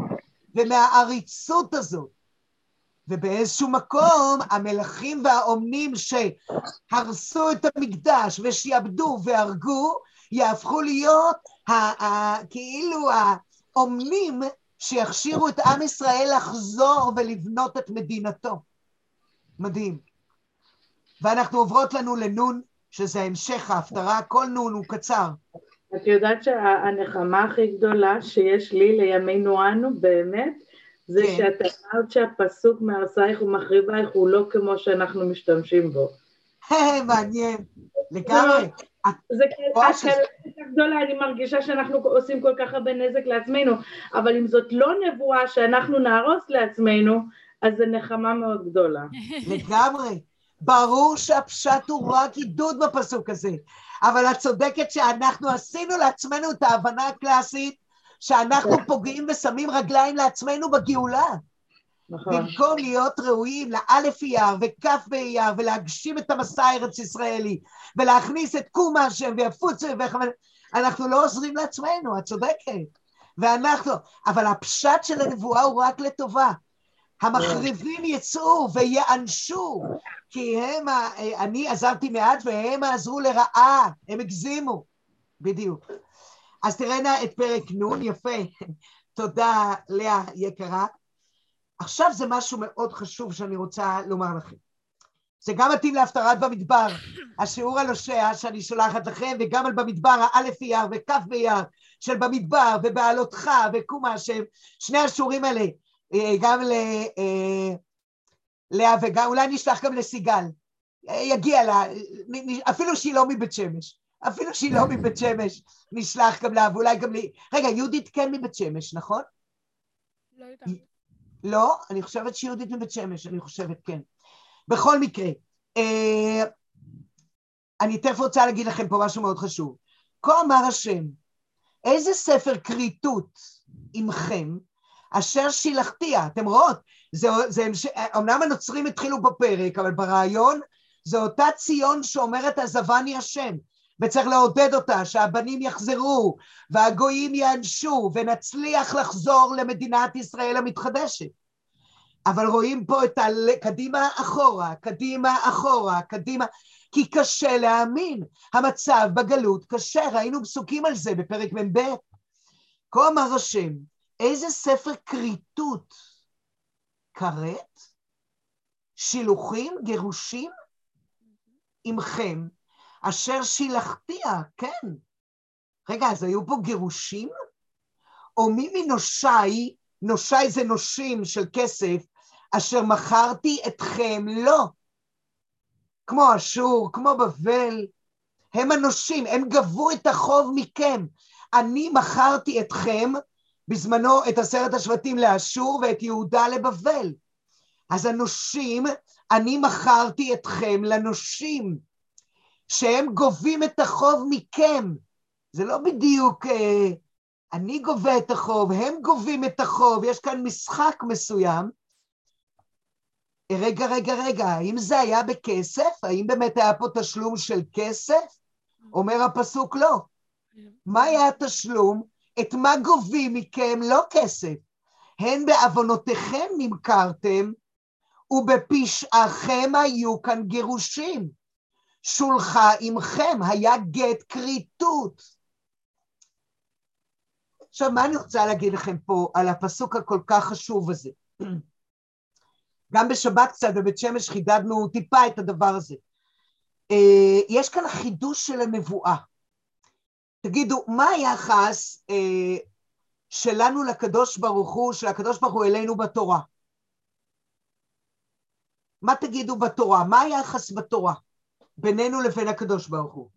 Speaker 1: ומהעריצות הזאת. ובאיזשהו מקום המלכים והאומנים שהרסו את המקדש ושיעבדו והרגו, יהפכו להיות ה- ה- כאילו האומנים שיכשירו את עם ישראל לחזור ולבנות את מדינתו. מדהים. ואנחנו עוברות לנו לנון, שזה המשך ההפטרה, כל נון הוא קצר.
Speaker 2: את יודעת שהנחמה הכי גדולה שיש לי לימינו אנו באמת, זה כן. שאת אמרת שהפסוק מהרסייך ומחריבייך הוא לא כמו שאנחנו משתמשים בו.
Speaker 1: מעניין, לגמרי.
Speaker 2: זה הקלטה גדולה, אני מרגישה שאנחנו עושים כל כך הרבה נזק לעצמנו, אבל אם זאת לא נבואה שאנחנו נהרוס לעצמנו, אז זו נחמה מאוד גדולה.
Speaker 1: לגמרי. ברור שהפשט הוא רק עידוד בפסוק הזה. אבל את צודקת שאנחנו עשינו לעצמנו את ההבנה הקלאסית שאנחנו פוגעים ושמים רגליים לעצמנו בגאולה. נכון. במקום להיות ראויים לאלף אייר וכף באייר ולהגשים את המסע הארץ ישראלי ולהכניס את קום השם ויפוץ וחמל... אנחנו לא עוזרים לעצמנו, את צודקת. ואנחנו, אבל הפשט של הנבואה הוא רק לטובה. המחריבים יצאו ויענשו, כי הם, אני עזרתי מעט והם עזרו לרעה, הם הגזימו. בדיוק. אז תראינה את פרק נ', יפה. תודה, לאה יקרה. עכשיו זה משהו מאוד חשוב שאני רוצה לומר לכם. זה גם מתאים להפטרת במדבר, השיעור על הושע שאני שולחת לכם, וגם על במדבר, האלף אייר וכף באייר של במדבר ובעלותך וקום השם, שני השיעורים האלה גם ללאה וגם, אולי נשלח גם לסיגל, אה, יגיע לה, אפילו שהיא לא מבית שמש, אפילו שהיא לא מבית שמש, נשלח גם לה, ואולי גם לי, רגע, יהודית כן מבית שמש, נכון?
Speaker 3: לא יודעת.
Speaker 1: לא? אני חושבת שיהודית מבית שמש, אני חושבת כן. בכל מקרה, אה, אני תכף רוצה להגיד לכם פה משהו מאוד חשוב. כה אמר השם, איזה ספר כריתות עמכם, אשר שילחתיה, אתם רואות, זה, זה, אמנם הנוצרים התחילו בפרק, אבל ברעיון זו אותה ציון שאומרת עזבני השם, וצריך לעודד אותה, שהבנים יחזרו, והגויים יענשו, ונצליח לחזור למדינת ישראל המתחדשת. אבל רואים פה את ה... קדימה אחורה, קדימה אחורה, קדימה, כי קשה להאמין. המצב בגלות קשה, ראינו פסוקים על זה בפרק מ"ב. כה אמר השם, איזה ספר כריתות כרת, שילוחים, גירושים, עמכם, אשר שילחתיה, כן. רגע, אז היו פה גירושים? או מי מנושי, נושי זה נושים של כסף, אשר מכרתי אתכם לא. כמו אשור, כמו בבל, הם הנושים, הם גבו את החוב מכם. אני מכרתי אתכם בזמנו את עשרת השבטים לאשור ואת יהודה לבבל. אז הנושים, אני מכרתי אתכם לנושים, שהם גובים את החוב מכם. זה לא בדיוק אה, אני גובה את החוב, הם גובים את החוב, יש כאן משחק מסוים. רגע, רגע, רגע, האם זה היה בכסף? האם באמת היה פה תשלום של כסף? אומר הפסוק לא. מה היה התשלום? את מה גובים מכם? לא כסף. הן בעוונותיכם נמכרתם, ובפשעכם היו כאן גירושים. שולחה עמכם, היה גט כריתות. עכשיו, מה אני רוצה להגיד לכם פה על הפסוק הכל כך חשוב הזה? גם בשבת קצת בבית שמש חידדנו טיפה את הדבר הזה. אה, יש כאן חידוש של הנבואה. תגידו, מה היחס אה, שלנו לקדוש ברוך הוא, של הקדוש ברוך הוא אלינו בתורה? מה תגידו בתורה? מה היחס בתורה בינינו לבין הקדוש ברוך הוא?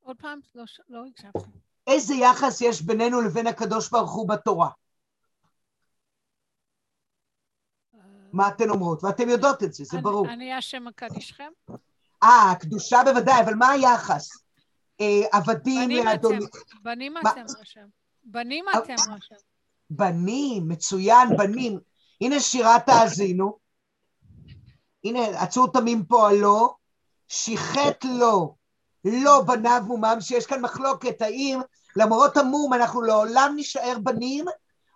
Speaker 3: עוד פעם, לא, לא הקשבתי.
Speaker 1: איזה יחס יש בינינו לבין הקדוש ברוך הוא בתורה? מה אתן אומרות? ואתן יודעות את זה, זה
Speaker 3: אני,
Speaker 1: ברור.
Speaker 3: אני השם מקדישכם?
Speaker 1: אה, קדושה בוודאי, אבל מה היחס? אה, עבדים
Speaker 3: בנים
Speaker 1: לאדוני...
Speaker 3: אתם, בנים אתם השם. בנים אתם השם.
Speaker 1: בנים, מצוין, בנים. הנה שירת האזינו. הנה, עצור תמים פועלו, שיחת לו, לא בניו מומם, שיש כאן מחלוקת, האם למרות המום אנחנו לעולם נישאר בנים,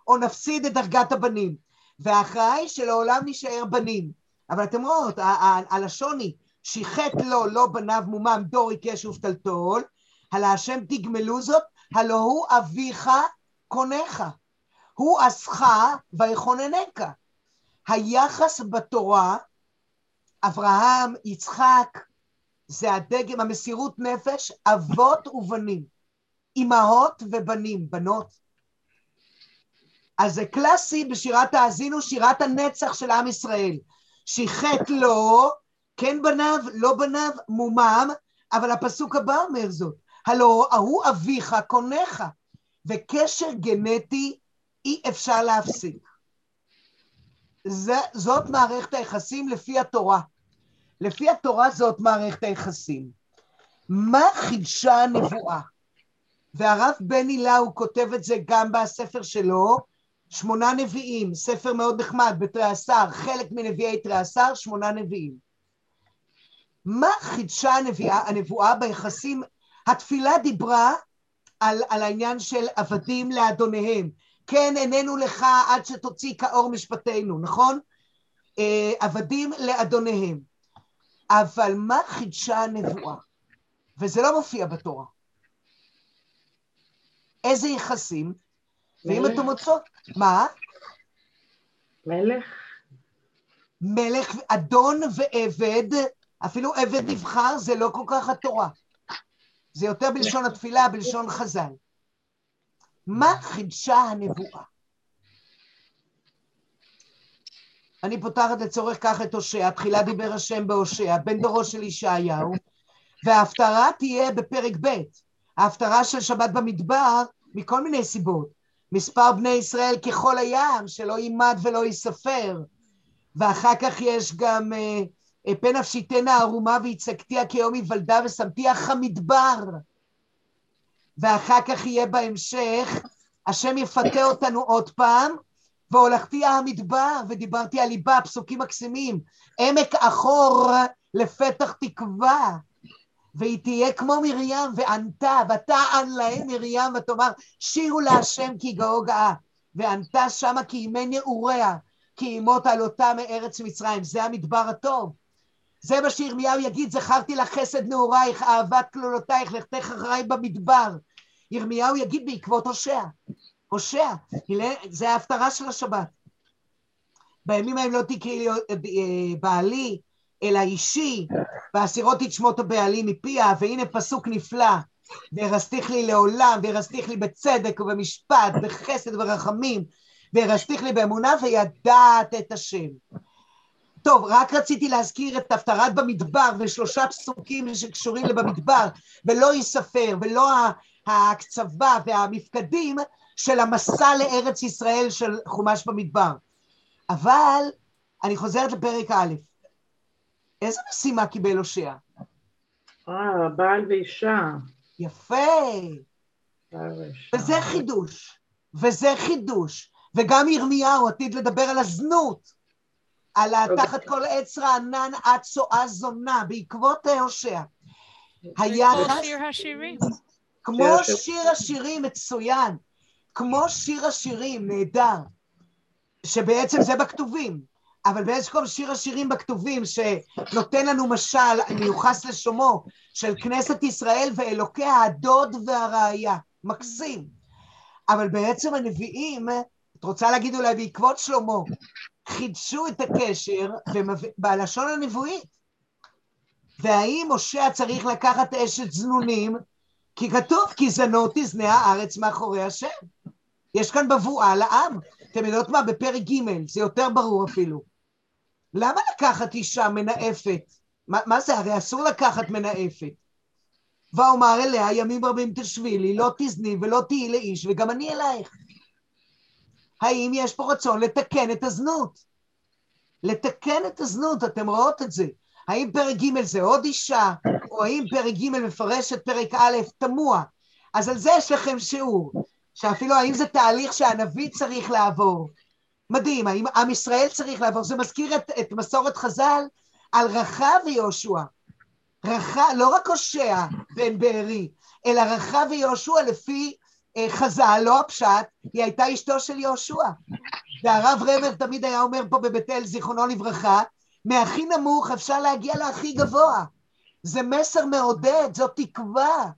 Speaker 1: או נפסיד את דרגת הבנים. וההכרעה היא שלעולם נישאר בנים. אבל אתם רואות, הלשון היא, שיחת לו, לא בניו מומם, דור עיקש ופתלתול, הלא השם תגמלו זאת, הלא הוא אביך קונך. הוא עשך ויכוננך. היחס בתורה, אברהם, יצחק, זה הדגם, המסירות נפש, אבות ובנים, אימהות ובנים, בנות. אז זה קלאסי בשירת האזינו, שירת הנצח של עם ישראל. שיחת לו, כן בניו, לא בניו, מומם, אבל הפסוק הבא אומר זאת, הלא ההוא אביך קונך, וקשר גנטי אי אפשר להפסיק. זה, זאת מערכת היחסים לפי התורה. לפי התורה זאת מערכת היחסים. מה חידשה הנבואה? והרב בני לאו כותב את זה גם בספר שלו, שמונה נביאים, ספר מאוד נחמד בתרי עשר, חלק מנביאי תרי עשר, שמונה נביאים. מה חידשה הנביאה, הנבואה ביחסים? התפילה דיברה על, על העניין של עבדים לאדוניהם. כן, איננו לך עד שתוציא כאור משפטנו, נכון? אה, עבדים לאדוניהם. אבל מה חידשה הנבואה? וזה לא מופיע בתורה. איזה יחסים? ואם. אתם מוצאות, מה?
Speaker 2: מלך?
Speaker 1: מלך, אדון ועבד, אפילו עבד נבחר זה לא כל כך התורה. זה יותר בלשון התפילה, בלשון חז"ל. מה חידשה הנבואה? אני פותחת לצורך כך את הושע, תחילה דיבר השם בהושע, בן דורו של ישעיהו, וההפטרה תהיה בפרק ב', ההפטרה של שבת במדבר, מכל מיני סיבות. מספר בני ישראל ככל הים, שלא יימד ולא ייספר. ואחר כך יש גם אה, פן נפשיתנה ערומה והצגתיה כיום היוולדה ושמתיח המדבר. ואחר כך יהיה בהמשך, השם יפתה אותנו עוד פעם, והולכתי המדבר, ודיברתי על ליבה, פסוקים מקסימים, עמק אחור לפתח תקווה, והיא תהיה כמו מרים, וענתה, ותען להם מרים, ותאמר, שירו להשם כי גאו גאה, וענתה שמה כי ימי נעוריה, כי ימות עלותה מארץ מצרים, זה המדבר הטוב. זה מה שירמיהו יגיד, זכרתי לך חסד נעורייך, אהבת כלולותייך, לכתך אחריי במדבר. ירמיהו יגיד בעקבות הושע. הושע, זה ההפטרה של השבת. בימים ההם לא תקראי לי אה, בעלי, אלא אישי, והסירות את שמות הבעלים מפיה, והנה פסוק נפלא, והרסתיך לי לעולם, והרסתיך לי בצדק ובמשפט, בחסד ורחמים, והרסתיך לי באמונה, וידעת את השם. טוב, רק רציתי להזכיר את הפטרת במדבר ושלושה פסוקים שקשורים לבמדבר, ולא ייספר, ולא ההקצבה והמפקדים של המסע לארץ ישראל של חומש במדבר. אבל אני חוזרת לפרק א', איזה משימה קיבל הושע?
Speaker 2: אה, בעל ואישה.
Speaker 1: יפה. וזה חידוש, וזה חידוש, וגם ירמיהו עתיד לדבר על הזנות. על תחת כל עץ רענן עד צואה זונה, בעקבות הושע.
Speaker 3: היחס... כמו שיר השירים.
Speaker 1: כמו שיר השירים, מצוין. כמו שיר השירים, נהדר. שבעצם זה בכתובים. אבל באיזשהו מקום שיר השירים בכתובים שנותן לנו משל מיוחס לשומו של כנסת ישראל ואלוקיה הדוד והראיה. מקסים. אבל בעצם הנביאים, את רוצה להגיד אולי בעקבות שלמה, חידשו את הקשר בלשון הנבואית. והאם משה צריך לקחת אשת זנונים? כי כתוב, כי זנות תזנה הארץ מאחורי השם. יש כאן בבואה לעם. אתם יודעות מה? בפרק ג', זה יותר ברור אפילו. למה לקחת אישה מנאפת? מה, מה זה? הרי אסור לקחת מנאפת. ואומר אליה, ימים רבים תשבי לי, לא תזני ולא תהיי לאיש, וגם אני אלייך. האם יש פה רצון לתקן את הזנות? לתקן את הזנות, אתם רואות את זה. האם פרק ג' זה עוד אישה, או האם פרק ג' מפרש את פרק א', תמוה. אז על זה יש לכם שיעור, שאפילו האם זה תהליך שהנביא צריך לעבור. מדהים, האם עם ישראל צריך לעבור, זה מזכיר את, את מסורת חז"ל על רחב ויהושע. רחב, לא רק הושע בן בארי, אלא רחב ויהושע לפי חז"ל, לא הפשט, היא הייתה אשתו של יהושע. והרב רבר תמיד היה אומר פה בבית אל, זיכרונו לברכה, מהכי נמוך אפשר להגיע להכי גבוה. זה מסר מעודד, זו תקווה,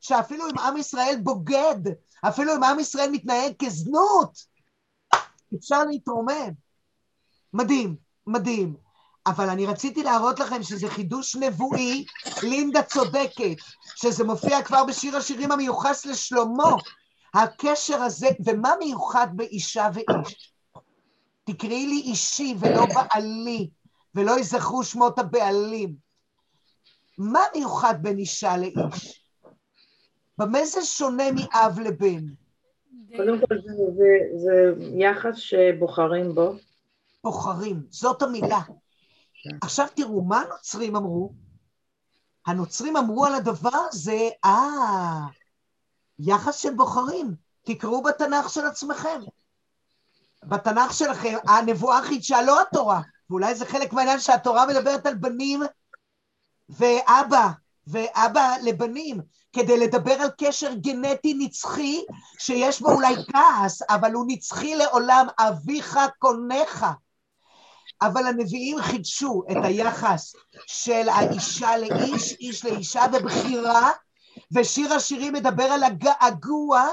Speaker 1: שאפילו אם עם ישראל בוגד, אפילו אם עם ישראל מתנהג כזנות, אפשר להתרומם. מדהים, מדהים. אבל אני רציתי להראות לכם שזה חידוש נבואי, לינדה צודקת, שזה מופיע כבר בשיר השירים המיוחס לשלמה. הקשר הזה, ומה מיוחד באישה ואיש? תקראי לי אישי ולא בעלי, ולא יזכרו שמות הבעלים. מה מיוחד בין אישה לאיש? במה זה שונה מאב לבן?
Speaker 2: קודם כל זה, זה, זה יחס שבוחרים בו.
Speaker 1: בוחרים, זאת המילה. עכשיו תראו, מה הנוצרים אמרו? הנוצרים אמרו על הדבר הזה, אה, יחס של בוחרים. תקראו בתנ"ך של עצמכם. בתנ"ך שלכם, הנבואה חידשה לא התורה, ואולי זה חלק מהעניין שהתורה מדברת על בנים ואבא, ואבא לבנים, כדי לדבר על קשר גנטי נצחי, שיש בו אולי כעס, אבל הוא נצחי לעולם, אביך קונך. אבל הנביאים חידשו את היחס של האישה לאיש, איש לאישה, בבחירה, ושיר השירים מדבר על הגעגוע,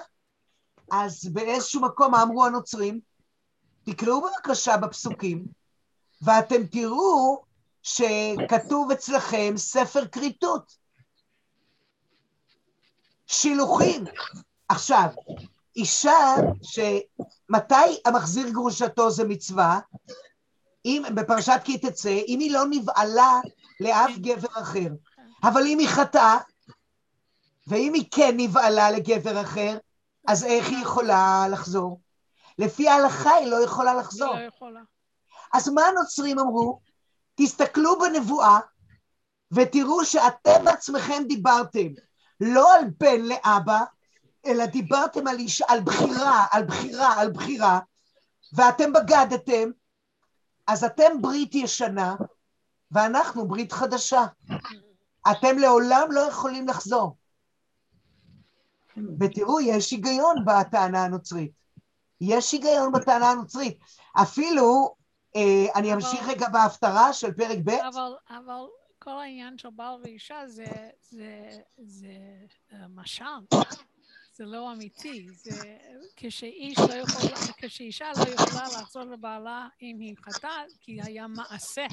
Speaker 1: אז באיזשהו מקום אמרו הנוצרים? תקראו בבקשה בפסוקים, ואתם תראו שכתוב אצלכם ספר כריתות. שילוחים. עכשיו, אישה שמתי המחזיר גרושתו זה מצווה? אם, בפרשת כי תצא, אם היא לא נבעלה לאף גבר אחר. אבל אם היא חטאה, ואם היא כן נבעלה לגבר אחר, אז איך היא יכולה לחזור? לפי ההלכה היא לא יכולה לחזור.
Speaker 3: היא לא יכולה.
Speaker 1: אז מה הנוצרים אמרו? תסתכלו בנבואה ותראו שאתם עצמכם דיברתם לא על בן לאבא, אלא דיברתם על, איש, על בחירה, על בחירה, על בחירה, ואתם בגדתם, אז אתם ברית ישנה, ואנחנו ברית חדשה. אתם לעולם לא יכולים לחזור. ותראו, יש היגיון בטענה הנוצרית. יש היגיון בטענה הנוצרית. אפילו, אה, אני אמשיך
Speaker 3: אבל-
Speaker 1: רגע בהפטרה של פרק ב',
Speaker 3: אבל, אבל כל העניין של בעל ואישה זה, זה, זה uh, משל, זה לא אמיתי. זה כשאיש לא יכול, כשאישה לא יכולה לחזור לבעלה אם היא חטאת, כי היה מעשה.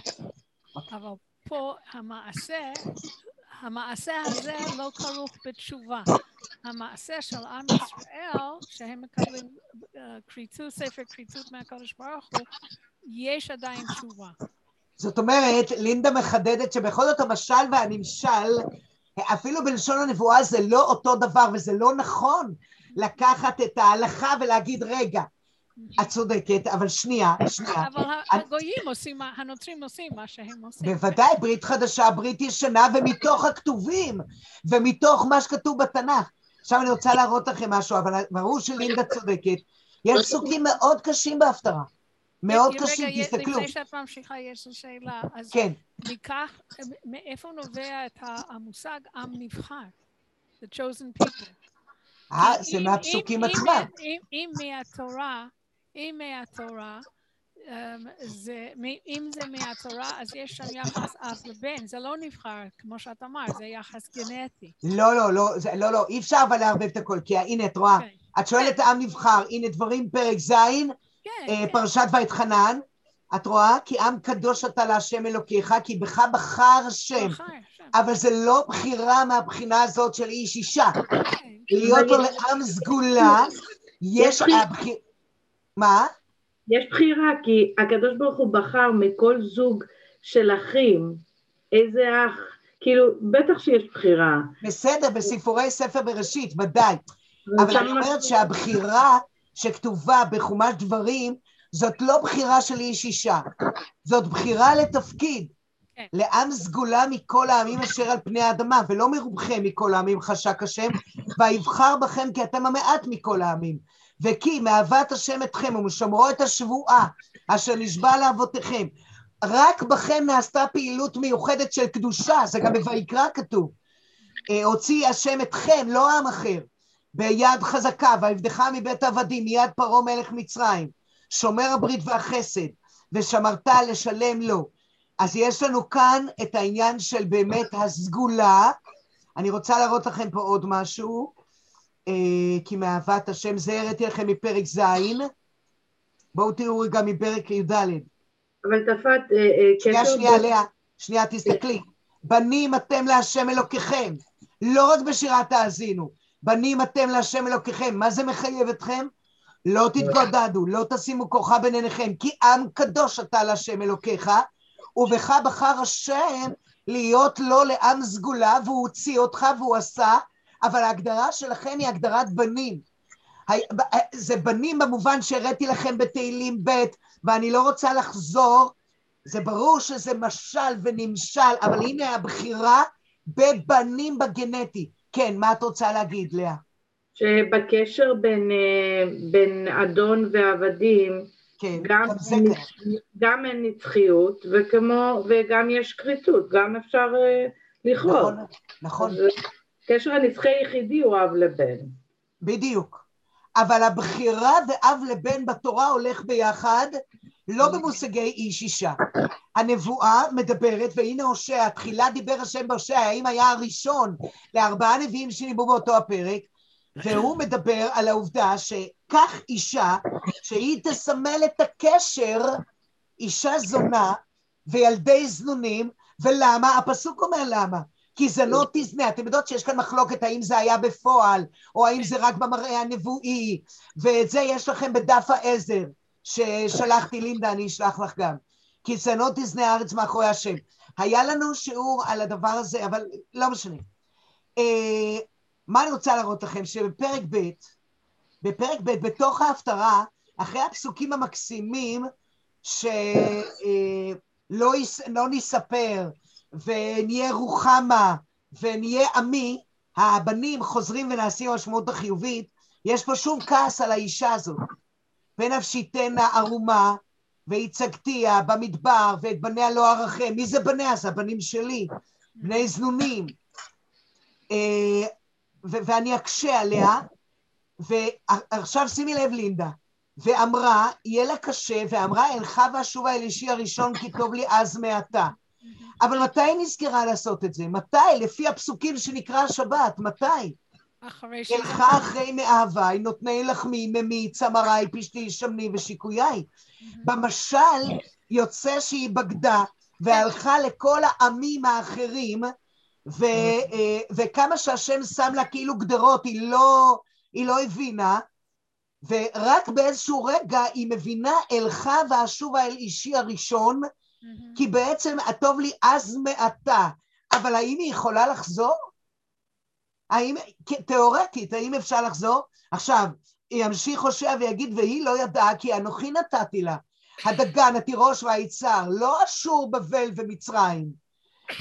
Speaker 3: אבל פה המעשה, המעשה הזה לא כרוך בתשובה. המעשה של עם ישראל, שהם מקבלים uh, כריתות, ספר כריתות מהקדוש ברוך הוא, יש עדיין תשובה.
Speaker 1: זאת אומרת, לינדה מחדדת שבכל זאת המשל והנמשל, אפילו בלשון הנבואה זה לא אותו דבר וזה לא נכון לקחת את ההלכה ולהגיד, רגע, את צודקת, אבל שנייה, שנייה.
Speaker 3: אבל הגויים עושים, הנוצרים עושים מה שהם עושים.
Speaker 1: בוודאי, ברית חדשה, ברית ישנה, ומתוך הכתובים, ומתוך מה שכתוב בתנ"ך. עכשיו אני רוצה להראות לכם משהו, אבל ברור שלינדה צודקת. יש פסוקים מאוד קשים בהפטרה. מאוד
Speaker 3: רגע,
Speaker 1: קשים,
Speaker 3: רגע,
Speaker 1: תסתכלו.
Speaker 3: לפני שאת ממשיכה, יש לי שאלה. אז
Speaker 1: כן,
Speaker 3: ניקח, מאיפה נובע את המושג עם נבחר? The chosen people.
Speaker 1: אה, זה מהפסוקים עצמם.
Speaker 3: אם- מהתורה, אם מהתורה, אמ, זה, אם זה מהתורה, אז יש שם יחס אב לבן, זה לא נבחר, כמו שאת אמרת, זה יחס גנטי.
Speaker 1: לא, לא, לא, זה, לא, לא, אי אפשר אבל לערבב את הכל, כי הנה, את רואה,
Speaker 3: כן,
Speaker 1: את שואלת עם נבחר, הנה דברים פרק ז',
Speaker 3: כן,
Speaker 1: אה,
Speaker 3: כן.
Speaker 1: פרשת ואתחנן, את רואה? כי עם קדוש אתה להשם אלוקיך, כי בך בחר השם.
Speaker 3: בחר, שם.
Speaker 1: אבל זה לא בחירה מהבחינה הזאת של איש אישה.
Speaker 3: כן,
Speaker 1: להיות לו לעם סגולה, יש. מה?
Speaker 2: יש בחירה, כי הקדוש ברוך הוא בחר מכל זוג של אחים, איזה אח, כאילו, בטח שיש בחירה.
Speaker 1: בסדר, בסיפורי ספר בראשית, ודאי. אבל אני אומרת שהבחירה שכתובה בחומש דברים, זאת לא בחירה של איש אישה, זאת בחירה לתפקיד.
Speaker 3: כן.
Speaker 1: לעם סגולה מכל העמים אשר על פני האדמה, ולא מרובכם מכל העמים חשק השם, ויבחר בכם כי אתם המעט מכל העמים. וכי מאהבת השם אתכם ומשמרו את השבועה אשר נשבע לאבותיכם. רק בכם נעשתה פעילות מיוחדת של קדושה, זה גם בויקרא כתוב. אה, הוציא השם אתכם, לא עם אחר, ביד חזקה, ויבדך מבית עבדים, מיד פרעה מלך מצרים, שומר הברית והחסד, ושמרת לשלם לו. אז יש לנו כאן את העניין של באמת הסגולה. אני רוצה להראות לכם פה עוד משהו, אה, כי מאהבת השם, זה הראיתי לכם מפרק ז', בואו תראו רגע מפרק י"ד.
Speaker 2: אבל תפת, אה, אה,
Speaker 1: שנייה, שנייה, לאה, שנייה, תסתכלי. בנים אתם להשם אלוקיכם, לא רק בשירת האזינו, בנים אתם להשם אלוקיכם. מה זה מחייב אתכם? לא תתגודדו, לא תשימו כוחה בין עיניכם, כי עם קדוש אתה להשם אלוקיך, ובך בחר השם להיות לו לעם סגולה, והוא הוציא אותך והוא עשה, אבל ההגדרה שלכם היא הגדרת בנים. ה- ב- זה בנים במובן שהראיתי לכם בתהילים ב', ואני לא רוצה לחזור, זה ברור שזה משל ונמשל, אבל הנה הבחירה בבנים בגנטי. כן, מה את רוצה להגיד, לאה?
Speaker 2: שבקשר בין, אה, בין אדון ועבדים,
Speaker 1: כן,
Speaker 2: גם,
Speaker 1: גם.
Speaker 2: גם אין נצחיות, וכמו, וגם יש כריתות, גם אפשר אה, לכרות.
Speaker 1: נכון, נכון,
Speaker 2: קשר הנצחי היחידי הוא אב לבן.
Speaker 1: בדיוק. אבל הבחירה ואב לבן בתורה הולך ביחד, לא במושגי איש אישה. הנבואה מדברת, והנה הושע, תחילה דיבר השם בהושע, האם היה הראשון לארבעה נביאים שניבאו באותו הפרק, והוא מדבר על העובדה שכך אישה, שהיא תסמל את הקשר, אישה זונה וילדי זנונים, ולמה? הפסוק אומר למה. כי זה לא תזנה, אתם יודעות שיש כאן מחלוקת האם זה היה בפועל, או האם זה רק במראה הנבואי, ואת זה יש לכם בדף העזר, ששלחתי לינדה, אני אשלח לך גם. כי לא תזנה הארץ מאחורי השם. היה לנו שיעור על הדבר הזה, אבל לא משנה. אה, מה אני רוצה להראות לכם? שבפרק ב', בפרק ב', בתוך ההפטרה, אחרי הפסוקים המקסימים, שלא לא נספר ונהיה רוחמה ונהיה עמי, הבנים חוזרים ונעשים המשמעות החיובית, יש פה שום כעס על האישה הזאת. ונפשיתנה ערומה, והצגתיה במדבר, ואת בניה לא ארחם. מי זה בניה? זה הבנים שלי, בני זנונים. אה, ואני אקשה עליה, ועכשיו שימי לב לינדה, ואמרה, יהיה לה קשה, ואמרה, אינך ואשובה אל אישי הראשון כי טוב לי אז מעתה. אבל מתי היא נזכרה לעשות את זה? מתי? לפי הפסוקים שנקרא השבת, מתי? אחרי ש... אלך אחרי מאהבי, נותני לחמי, ממי, צמרי, פשתי, שמני ושיקויי. במשל יוצא שהיא בגדה והלכה לכל העמים האחרים, ו, אה, וכמה שהשם שם לה כאילו גדרות, היא לא, היא לא הבינה, ורק באיזשהו רגע היא מבינה אלכה ואשובה אל אישי הראשון, כי בעצם הטוב לי אז מעתה, אבל האם היא יכולה לחזור? האם, תיאורטית, האם אפשר לחזור? עכשיו, ימשיך הושע ויגיד, והיא לא ידעה כי אנוכי נתתי לה. הדגן, התירוש והיצהר, לא אשור בבל ומצרים,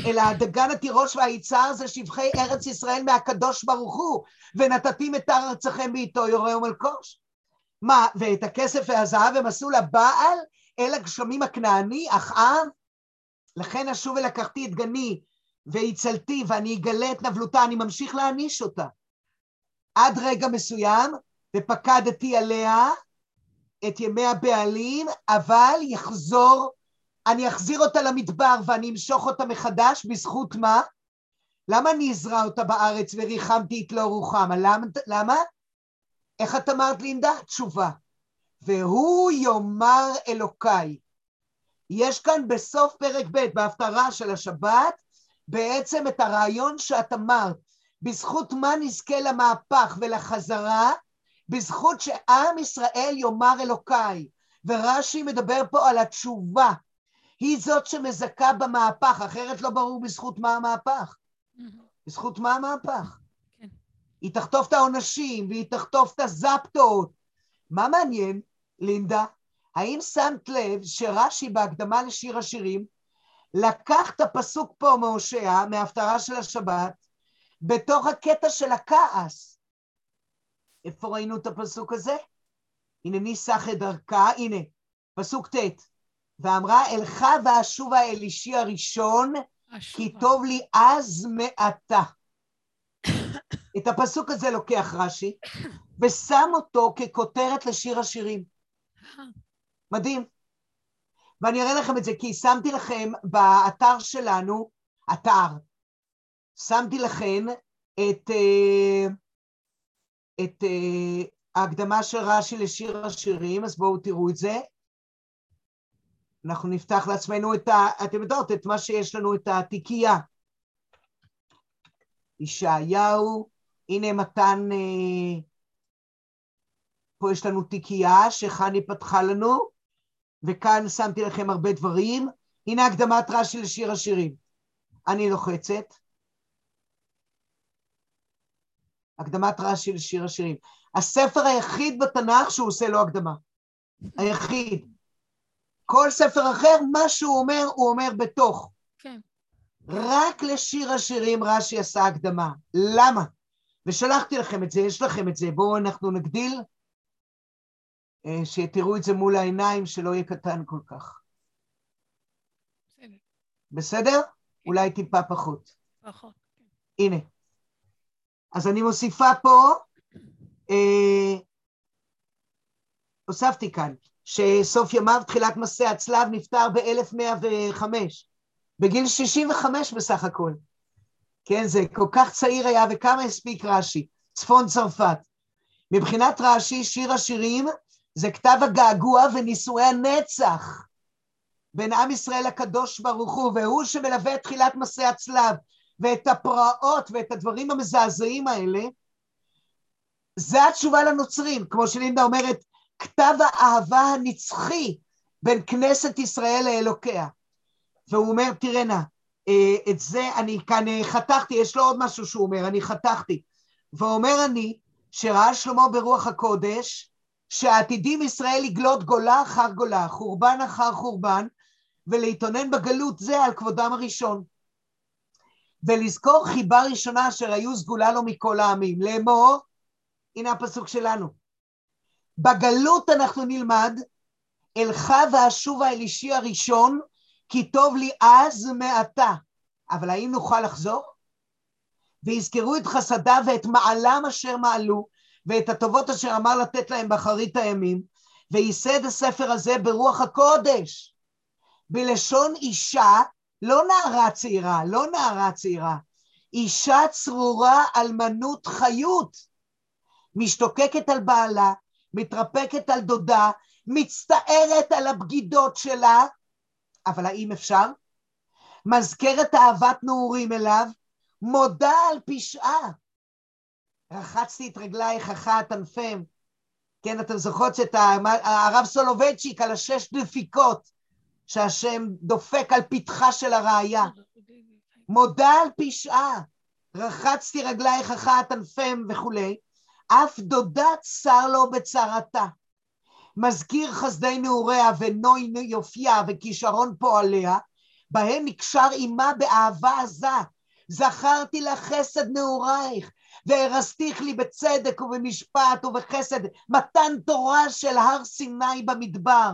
Speaker 1: אלא הדגן, התירוש והיצהר זה שבחי ארץ ישראל מהקדוש ברוך הוא, ונתתים את ארצכם בעיתו יורה ומלקוש. מה, ואת הכסף והזהב הם עשו לבעל אל הגשמים הכנעני, אחאב? לכן אשוב ולקחתי את גני והצלתי ואני אגלה את נבלותה, אני ממשיך להעניש אותה. עד רגע מסוים, ופקדתי עליה את ימי הבעלים, אבל יחזור, אני אחזיר אותה למדבר ואני אמשוך אותה מחדש, בזכות מה? למה אני אזרע אותה בארץ וריחמתי את לא רוחמה? למה? למה? איך את אמרת לינדה? תשובה. והוא יאמר אלוקיי. יש כאן בסוף פרק ב', בהפטרה של השבת, בעצם את הרעיון שאת אמרת, בזכות מה נזכה למהפך ולחזרה? בזכות שעם ישראל יאמר אלוקיי. ורש"י מדבר פה על התשובה. היא זאת שמזכה במהפך, אחרת לא ברור בזכות מה המהפך. בזכות מה המהפך? כן. היא תחטוף את העונשים, והיא תחטוף את הזפטות. מה מעניין, לינדה? האם שמת לב שרש"י בהקדמה לשיר השירים לקח את הפסוק פה מהושע, מההפטרה של השבת, בתוך הקטע של הכעס. איפה ראינו את הפסוק הזה? הנני סח את דרכה, הנה, פסוק ט', ואמרה אלך ואשובה אל אישי הראשון, אשובה. כי טוב לי אז מעתה. את הפסוק הזה לוקח רש"י, ושם אותו ככותרת לשיר השירים. מדהים. ואני אראה לכם את זה, כי שמתי לכם באתר שלנו, אתר, שמתי לכם את, אה, את אה, ההקדמה של רש"י לשיר השירים, אז בואו תראו את זה. אנחנו נפתח לעצמנו את ה... אתם יודעות, את מה שיש לנו, את התיקייה. ישעיהו, הנה מתן, אה, פה יש לנו תיקייה שחני פתחה לנו, וכאן שמתי לכם הרבה דברים. הנה הקדמת רש"י לשיר השירים. אני לוחצת. הקדמת רש"י לשיר השירים. הספר היחיד בתנ"ך שהוא עושה לו הקדמה. היחיד. כל ספר אחר, מה שהוא אומר, הוא אומר בתוך. כן. רק לשיר השירים רש"י עשה הקדמה. למה? ושלחתי לכם את זה, יש לכם את זה. בואו אנחנו נגדיל. אה, שתראו את זה מול העיניים, שלא יהיה קטן כל כך. בסדר? בסדר? כן. אולי טיפה פחות. פחות. כן. הנה. אז אני מוסיפה פה, אה, הוספתי כאן, שסוף ימיו, תחילת מסע הצלב, נפטר ב-1105, בגיל 65 בסך הכל. כן, זה כל כך צעיר היה, וכמה הספיק רש"י? צפון צרפת. מבחינת רש"י, שיר השירים זה כתב הגעגוע ונישואי הנצח בין עם ישראל לקדוש ברוך הוא, והוא שמלווה את תחילת מסע הצלב ואת הפרעות ואת הדברים המזעזעים האלה, זה התשובה לנוצרים, כמו שלינדה אומרת, כתב האהבה הנצחי בין כנסת ישראל לאלוקיה. והוא אומר, תראה נא, אה, את זה אני כאן אה, חתכתי, יש לו עוד משהו שהוא אומר, אני חתכתי. ואומר אני, שראה שלמה ברוח הקודש, שעתידים ישראל לגלות גולה אחר גולה, חורבן אחר חורבן, ולהתאונן בגלות זה על כבודם הראשון. ולזכור חיבה ראשונה אשר היו סגולה לו מכל העמים, לאמור, הנה הפסוק שלנו. בגלות אנחנו נלמד, אלך ואשובה אל אישי הראשון, כי טוב לי אז מעתה. אבל האם נוכל לחזור? ויזכרו את חסדיו ואת מעלם אשר מעלו, ואת הטובות אשר אמר לתת להם באחרית הימים, וייסד הספר הזה ברוח הקודש, בלשון אישה, לא נערה צעירה, לא נערה צעירה, אישה צרורה אלמנות חיות, משתוקקת על בעלה, מתרפקת על דודה, מצטערת על הבגידות שלה, אבל האם אפשר? מזכרת אהבת נעורים אליו, מודה על פשעה. רחצתי את רגלייך אחת ענפם. כן, אתם זוכרות שאת הרב סולובייצ'יק על השש דפיקות שהשם דופק על פתחה של הראייה. מודה על פשעה, רחצתי רגלייך אחת ענפם וכולי, אף דודה צר לו בצרתה. מזכיר חסדי נעוריה ונוי יופייה וכישרון פועליה, בהם נקשר עמה באהבה עזה. זכרתי לך חסד נעורייך, והרסתיך לי בצדק ובמשפט ובחסד, מתן תורה של הר סיני במדבר.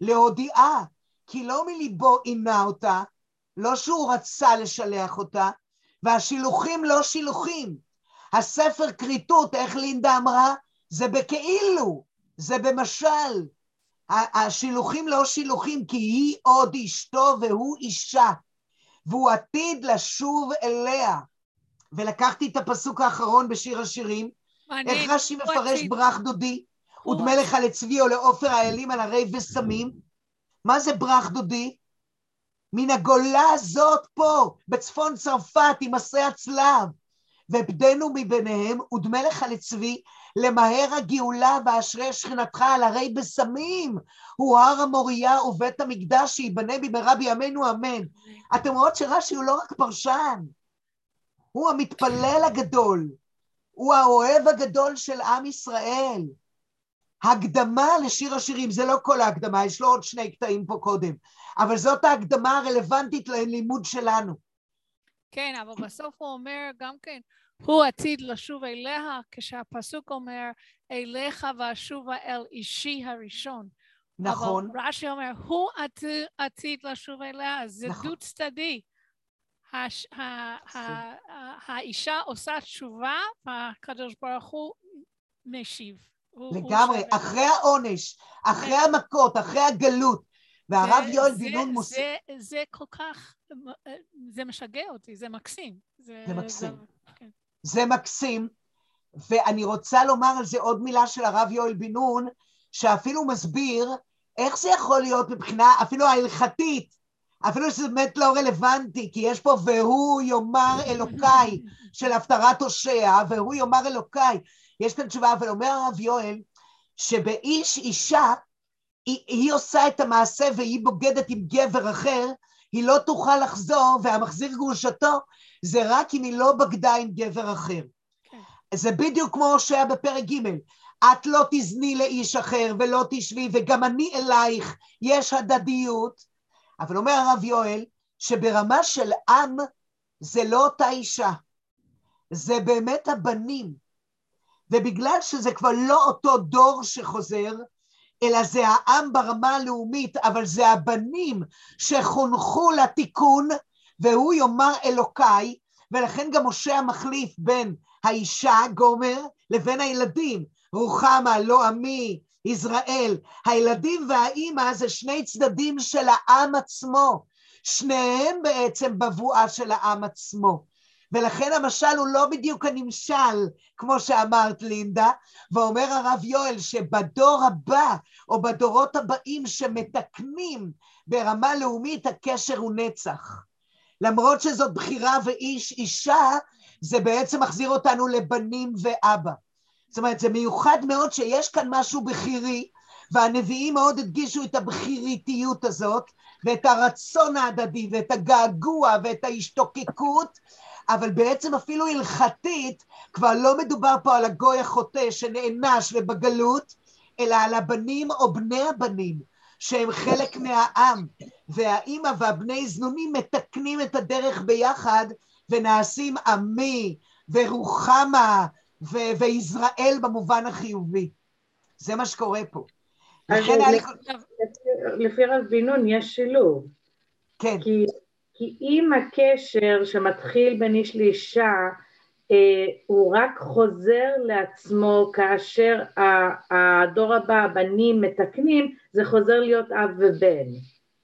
Speaker 1: להודיעה כי לא מליבו עינה אותה, לא שהוא רצה לשלח אותה, והשילוחים לא שילוחים. הספר כריתות, איך לינדה אמרה? זה בכאילו, זה במשל. השילוחים לא שילוחים, כי היא עוד אשתו והוא אישה, והוא עתיד לשוב אליה. ולקחתי את הפסוק האחרון בשיר השירים, איך רש"י מפרש ברך דודי, ודמה לך לצבי או לעופר האלים על הרי וסמים, מה זה ברך דודי? מן הגולה הזאת פה, בצפון צרפת, עם מסעי הצלב, ובדנו מביניהם, ודמה לך לצבי, למהר הגאולה ואשרי שכינתך על הרי בסמים, הוא הר המוריה ובית המקדש שייבנה במהרה בימינו אמן. אתם רואות שרש"י הוא לא רק פרשן, הוא המתפלל הגדול, הוא האוהב הגדול של עם ישראל. הקדמה לשיר השירים, זה לא כל ההקדמה, יש לו עוד שני קטעים פה קודם, אבל זאת ההקדמה הרלוונטית ללימוד שלנו.
Speaker 3: כן, אבל בסוף הוא אומר גם כן, הוא עתיד לשוב אליה, כשהפסוק אומר, אליך ואשובה אל אישי הראשון.
Speaker 1: נכון.
Speaker 3: אבל רש"י אומר, הוא עתיד, עתיד לשוב אליה, זה נכון. דו צדדי. הש, ה, ה, האישה עושה תשובה, והקדוש ברוך הוא משיב.
Speaker 1: לגמרי, אחרי העונש, אחרי כן. המכות, אחרי הגלות. והרב יואל בן נון מוסיף...
Speaker 3: זה, זה כל כך, זה משגע אותי, זה מקסים.
Speaker 1: זה, זה מקסים. זה, כן. זה מקסים, ואני רוצה לומר על זה עוד מילה של הרב יואל בן נון, שאפילו מסביר איך זה יכול להיות מבחינה אפילו ההלכתית, אפילו שזה באמת לא רלוונטי, כי יש פה והוא יאמר אלוקיי של הפטרת הושע, והוא יאמר אלוקיי. יש כאן תשובה, אבל אומר הרב יואל, שבאיש אישה, היא, היא עושה את המעשה והיא בוגדת עם גבר אחר, היא לא תוכל לחזור, והמחזיר גרושתו זה רק אם היא לא בגדה עם גבר אחר. כן. זה בדיוק כמו שהיה בפרק ג', את לא תזני לאיש אחר ולא תשבי, וגם אני אלייך, יש הדדיות, אבל אומר הרב יואל, שברמה של עם זה לא אותה אישה, זה באמת הבנים. ובגלל שזה כבר לא אותו דור שחוזר, אלא זה העם ברמה הלאומית, אבל זה הבנים שחונכו לתיקון, והוא יאמר אלוקיי, ולכן גם משה מחליף בין האישה, גומר, לבין הילדים. רוחמה, לא עמי, ישראל. הילדים והאימא זה שני צדדים של העם עצמו. שניהם בעצם בבואה של העם עצמו. ולכן המשל הוא לא בדיוק הנמשל, כמו שאמרת לינדה, ואומר הרב יואל שבדור הבא, או בדורות הבאים שמתקנים ברמה לאומית, הקשר הוא נצח. למרות שזאת בחירה ואיש אישה, זה בעצם מחזיר אותנו לבנים ואבא. זאת אומרת, זה מיוחד מאוד שיש כאן משהו בכירי, והנביאים מאוד הדגישו את הבכיריתיות הזאת, ואת הרצון ההדדי, ואת הגעגוע, ואת ההשתוקקות, אבל בעצם אפילו הלכתית, כבר לא מדובר פה על הגוי החוטא שנענש ובגלות, אלא על הבנים או בני הבנים, שהם חלק מהעם, והאימא והבני זנונים מתקנים את הדרך ביחד ונעשים עמי ורוחמה ו- ויזרעאל במובן החיובי. זה מה שקורה פה.
Speaker 2: לכן היה לי... לפי רב בן נון יש שילוב.
Speaker 1: כן.
Speaker 2: כי, כי אם הקשר שמתחיל בין איש לאישה אה, הוא רק חוזר לעצמו כאשר הדור הבא, הבנים מתקנים, זה חוזר להיות אב ובן,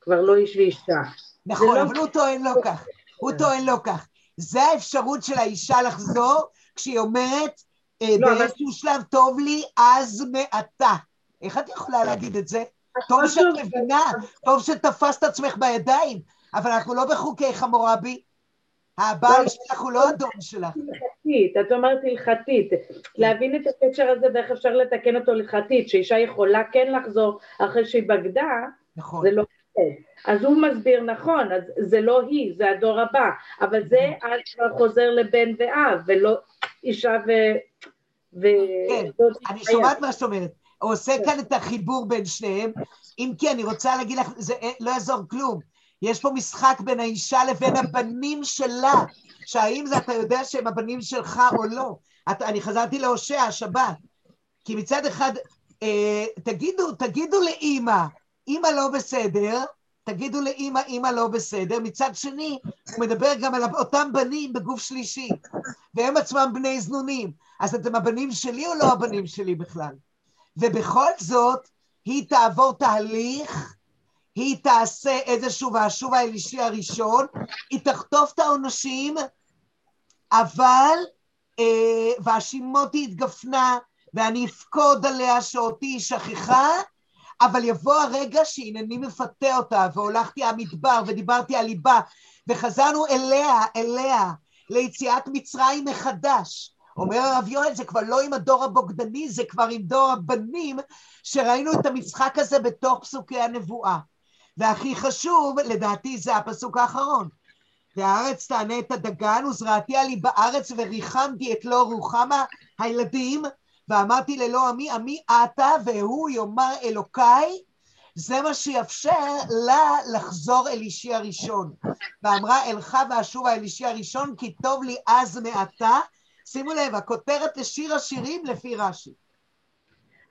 Speaker 2: כבר לא איש ואישה.
Speaker 1: נכון, לא אבל לא... הוא טוען לא כך. הוא טוען לא כך. זה האפשרות של האישה לחזור כשהיא אומרת, לא, באיזשהו אבל... שלב טוב לי אז מעתה. איך את יכולה להגיד את זה? טוב שאת מבינה, טוב שתפסת עצמך בידיים, אבל אנחנו לא בחוקי חמורבי. הבעל לא, שלך הוא לא אדון שלך.
Speaker 2: הלכתית, את אומרת הלכתית, להבין את הקשר הזה ואיך אפשר לתקן אותו הלכתית, שאישה יכולה כן לחזור אחרי שהיא בגדה,
Speaker 1: נכון.
Speaker 2: זה לא כן. אז הוא מסביר נכון, אז זה לא היא, זה הדור הבא, אבל זה אז נכון. כבר חוזר לבן ואב, ולא אישה ו...
Speaker 1: ו... כן, אני שומעת מה שאת אומרת. הוא עושה כן. כאן את החיבור בין שניהם. אם כי אני רוצה להגיד לך, זה לא יעזור כלום. יש פה משחק בין האישה לבין הבנים שלה, שהאם זה אתה יודע שהם הבנים שלך או לא. את, אני חזרתי להושע השבת, כי מצד אחד, אה, תגידו, תגידו לאימא, אימא לא בסדר, תגידו לאימא, אימא לא בסדר, מצד שני, הוא מדבר גם על אותם בנים בגוף שלישי, והם עצמם בני זנונים, אז אתם הבנים שלי או לא הבנים שלי בכלל? ובכל זאת, היא תעבור תהליך היא תעשה איזשהו והשוב האלישי הראשון, היא תחטוף את העונשים, אבל אה, והשימותי התגפנה ואני אפקוד עליה שאותי היא שכחה, אבל יבוא הרגע שהנני מפתה אותה והולכתי המדבר ודיברתי על ליבה וחזרנו אליה, אליה, ליציאת מצרים מחדש. אומר הרב יואל, זה כבר לא עם הדור הבוגדני, זה כבר עם דור הבנים, שראינו את המשחק הזה בתוך פסוקי הנבואה. והכי חשוב, לדעתי זה הפסוק האחרון. והארץ תענה את הדגן, וזרעתי עלי בארץ וריחמתי את לא רוחמה הילדים, ואמרתי ללא עמי, עמי אתה והוא יאמר אלוקיי, זה מה שיאפשר לה לחזור אל אישי הראשון. ואמרה אלך ואשובה אל אישי הראשון, כי טוב לי אז מעתה. שימו לב, הכותרת לשיר השירים לפי רש"י.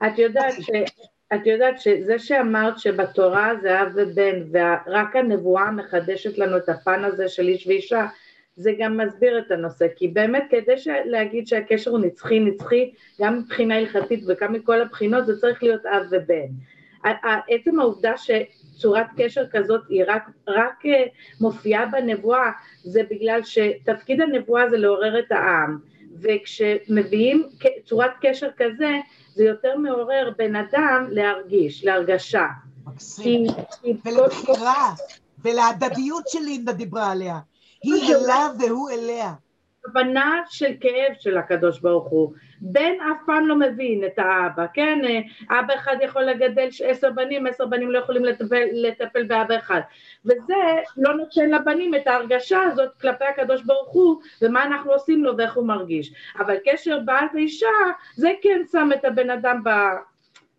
Speaker 2: את יודעת ש... את יודעת שזה שאמרת שבתורה זה אב ובן ורק הנבואה מחדשת לנו את הפן הזה של איש ואישה זה גם מסביר את הנושא כי באמת כדי להגיד שהקשר הוא נצחי נצחי גם מבחינה הלכתית וגם מכל הבחינות זה צריך להיות אב ובן עצם העובדה שצורת קשר כזאת היא רק, רק אה, מופיעה בנבואה זה בגלל שתפקיד הנבואה זה לעורר את העם וכשמביאים צורת קשר כזה זה יותר מעורר בן אדם להרגיש, להרגשה.
Speaker 1: מקסים. ולבחירה, ולהדדיות שלינדה דיברה עליה. היא אליו והוא אליה.
Speaker 2: הבנה של כאב של הקדוש ברוך הוא. בן אף פעם לא מבין את האבא, כן? אבא אחד יכול לגדל עשר בנים, עשר בנים לא יכולים לטפל, לטפל באבא אחד. וזה לא נותן לבנים את ההרגשה הזאת כלפי הקדוש ברוך הוא, ומה אנחנו עושים לו ואיך הוא מרגיש. אבל קשר בעל ואישה, זה כן שם את הבן אדם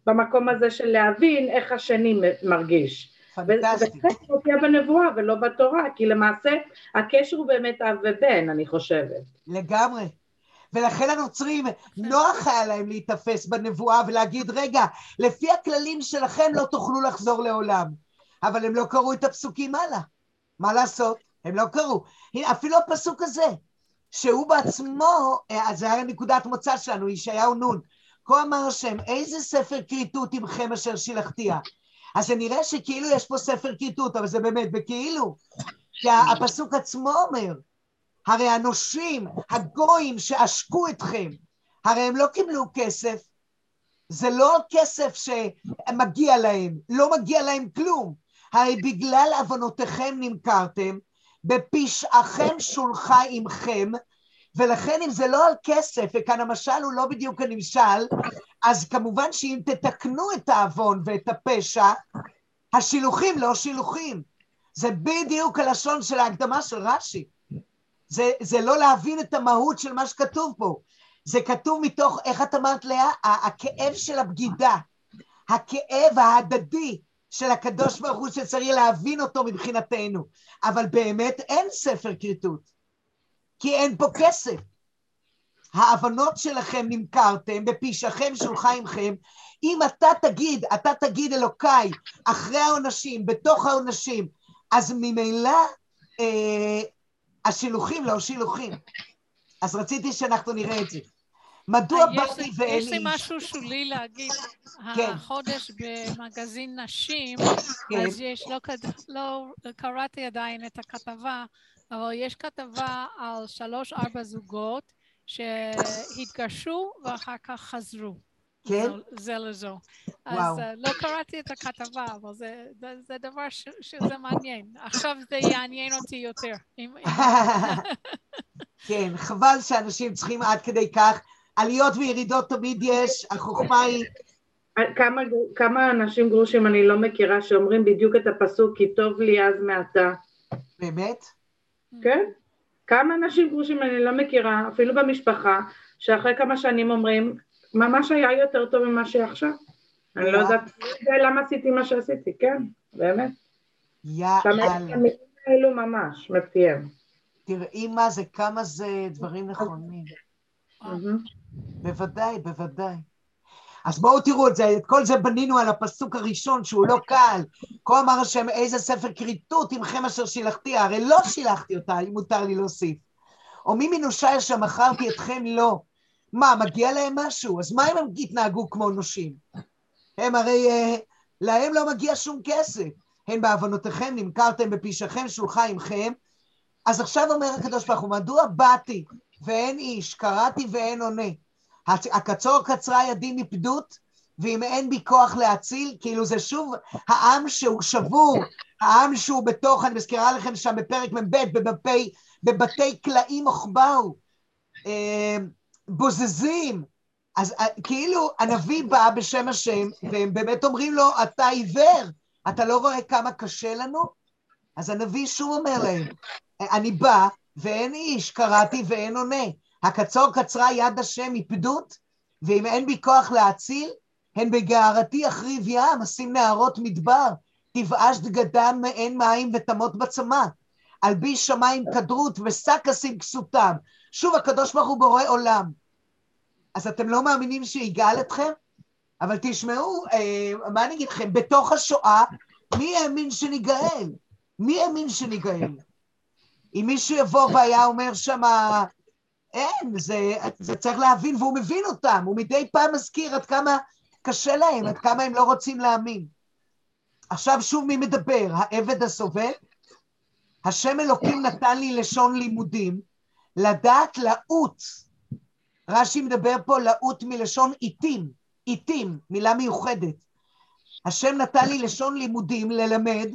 Speaker 2: במקום הזה של להבין איך השני מרגיש.
Speaker 1: פנטסטי.
Speaker 2: וזה מופיע בנבואה ולא בתורה, כי למעשה הקשר הוא באמת אב ובן, אני חושבת.
Speaker 1: לגמרי. ולכן הנוצרים, נוח היה להם להיתפס בנבואה ולהגיד, רגע, לפי הכללים שלכם לא תוכלו לחזור לעולם. אבל הם לא קראו את הפסוקים הלאה. מה לעשות? הם לא קראו. אפילו הפסוק הזה, שהוא בעצמו, אז אה, זה היה נקודת מוצא שלנו, ישעיהו נון. כה אמר השם, איזה ספר כריתות עמכם אשר שילחתיה. אז זה נראה שכאילו יש פה ספר כיתות, אבל זה באמת בכאילו. כי הפסוק עצמו אומר, הרי הנושים, הגויים שעשקו אתכם, הרי הם לא קיבלו כסף, זה לא כסף שמגיע להם, לא מגיע להם כלום. הרי בגלל עוונותיכם נמכרתם, בפשעכם שולחה עמכם, ולכן אם זה לא על כסף, וכאן המשל הוא לא בדיוק הנמשל, אז כמובן שאם תתקנו את העוון ואת הפשע, השילוחים לא שילוחים. זה בדיוק הלשון של ההקדמה של רש"י. זה, זה לא להבין את המהות של מה שכתוב פה. זה כתוב מתוך, איך את אמרת לאה? הכאב של הבגידה. הכאב ההדדי של הקדוש ברוך הוא שצריך להבין אותו מבחינתנו. אבל באמת אין ספר כריתות, כי אין פה כסף. ההבנות שלכם נמכרתם, בפשעכם שולחה עמכם. אם אתה תגיד, אתה תגיד אלוקיי, אחרי העונשים, בתוך העונשים, אז ממילא אה, השילוחים לא שילוחים. אז רציתי שאנחנו נראה את זה. מדוע
Speaker 3: אה,
Speaker 1: באתי ואין איש?
Speaker 3: יש לי משהו שולי להגיד.
Speaker 1: כן.
Speaker 3: החודש במגזין נשים,
Speaker 1: כן.
Speaker 3: אז יש, לא, לא קראתי עדיין את הכתבה, אבל יש כתבה על שלוש-ארבע זוגות שהתגרשו ואחר כך חזרו.
Speaker 1: כן?
Speaker 3: זה לזו.
Speaker 1: וואו.
Speaker 3: אז אה, לא קראתי את הכתבה, אבל זה, זה, זה דבר ש, שזה מעניין. עכשיו זה יעניין אותי יותר. אם,
Speaker 1: כן, חבל שאנשים צריכים עד כדי כך. עליות וירידות תמיד יש, החוכמה היא...
Speaker 2: כמה, כמה אנשים גרושים אני לא מכירה שאומרים בדיוק את הפסוק כי טוב לי אז מעתה,
Speaker 1: באמת?
Speaker 2: כן? כמה אנשים גרושים אני לא מכירה, אפילו במשפחה, שאחרי כמה שנים אומרים, ממש היה יותר טוב ממה שעכשיו. אני לא יודעת יודע למה עשיתי מה שעשיתי, כן, באמת.
Speaker 1: יאללה.
Speaker 2: האלו ממש, מפיהם.
Speaker 1: תראי מה זה, כמה זה דברים נכונים.
Speaker 2: מהמם.
Speaker 1: בוודאי, בוודאי. אז בואו תראו את זה, את כל זה בנינו על הפסוק הראשון שהוא לא קל. כה אמר השם איזה ספר כריתות עמכם אשר שילחתי, הרי לא שילחתי אותה, אם מותר לי להוסיף. או מי מנושי אשר מכרתי אתכם לא. מה, מגיע להם משהו? אז מה אם הם יתנהגו כמו נושים? הם הרי, אה, להם לא מגיע שום כסף. הן בעוונותיכם נמכרתם בפשעכם שלוחה עמכם. אז עכשיו אומר הקדוש ברוך הוא, מדוע באתי ואין איש, קראתי ואין עונה? הקצור קצרה ידי מפדות, ואם אין בי כוח להציל, כאילו זה שוב העם שהוא שבור, העם שהוא בתוך, אני מזכירה לכם שם בפרק מ"ב, בבתי, בבתי קלעים וכבאו, אה, בוזזים. אז אה, כאילו הנביא בא בשם השם, והם באמת אומרים לו, אתה עיוור, אתה לא רואה כמה קשה לנו? אז הנביא שוב אומר להם, אני בא ואין איש, קראתי ואין עונה. הקצור קצרה יד השם מפדות, ואם אין בי כוח להציל, הן בגערתי אחריב ים, אשים נהרות מדבר, תבאש דגדם מעין מים ותמות בצמא. אלביש שמיים כדרות ושק אשים כסותם. שוב, הקדוש ברוך הוא בורא עולם. אז אתם לא מאמינים שיגאל אתכם? אבל תשמעו, אה, מה אני אגיד לכם, בתוך השואה, מי האמין שניגאל? מי האמין שניגאל? אם מישהו יבוא והיה אומר שמה, אין, זה, זה צריך להבין, והוא מבין אותם, הוא מדי פעם מזכיר עד כמה קשה להם, עד כמה הם לא רוצים להאמין. עכשיו שוב מי מדבר? העבד הסובל? השם אלוקים נתן לי לשון לימודים, לדעת לעוט. רש"י מדבר פה לעוט מלשון עיתים, עיתים, מילה מיוחדת. השם נתן לי לשון לימודים ללמד,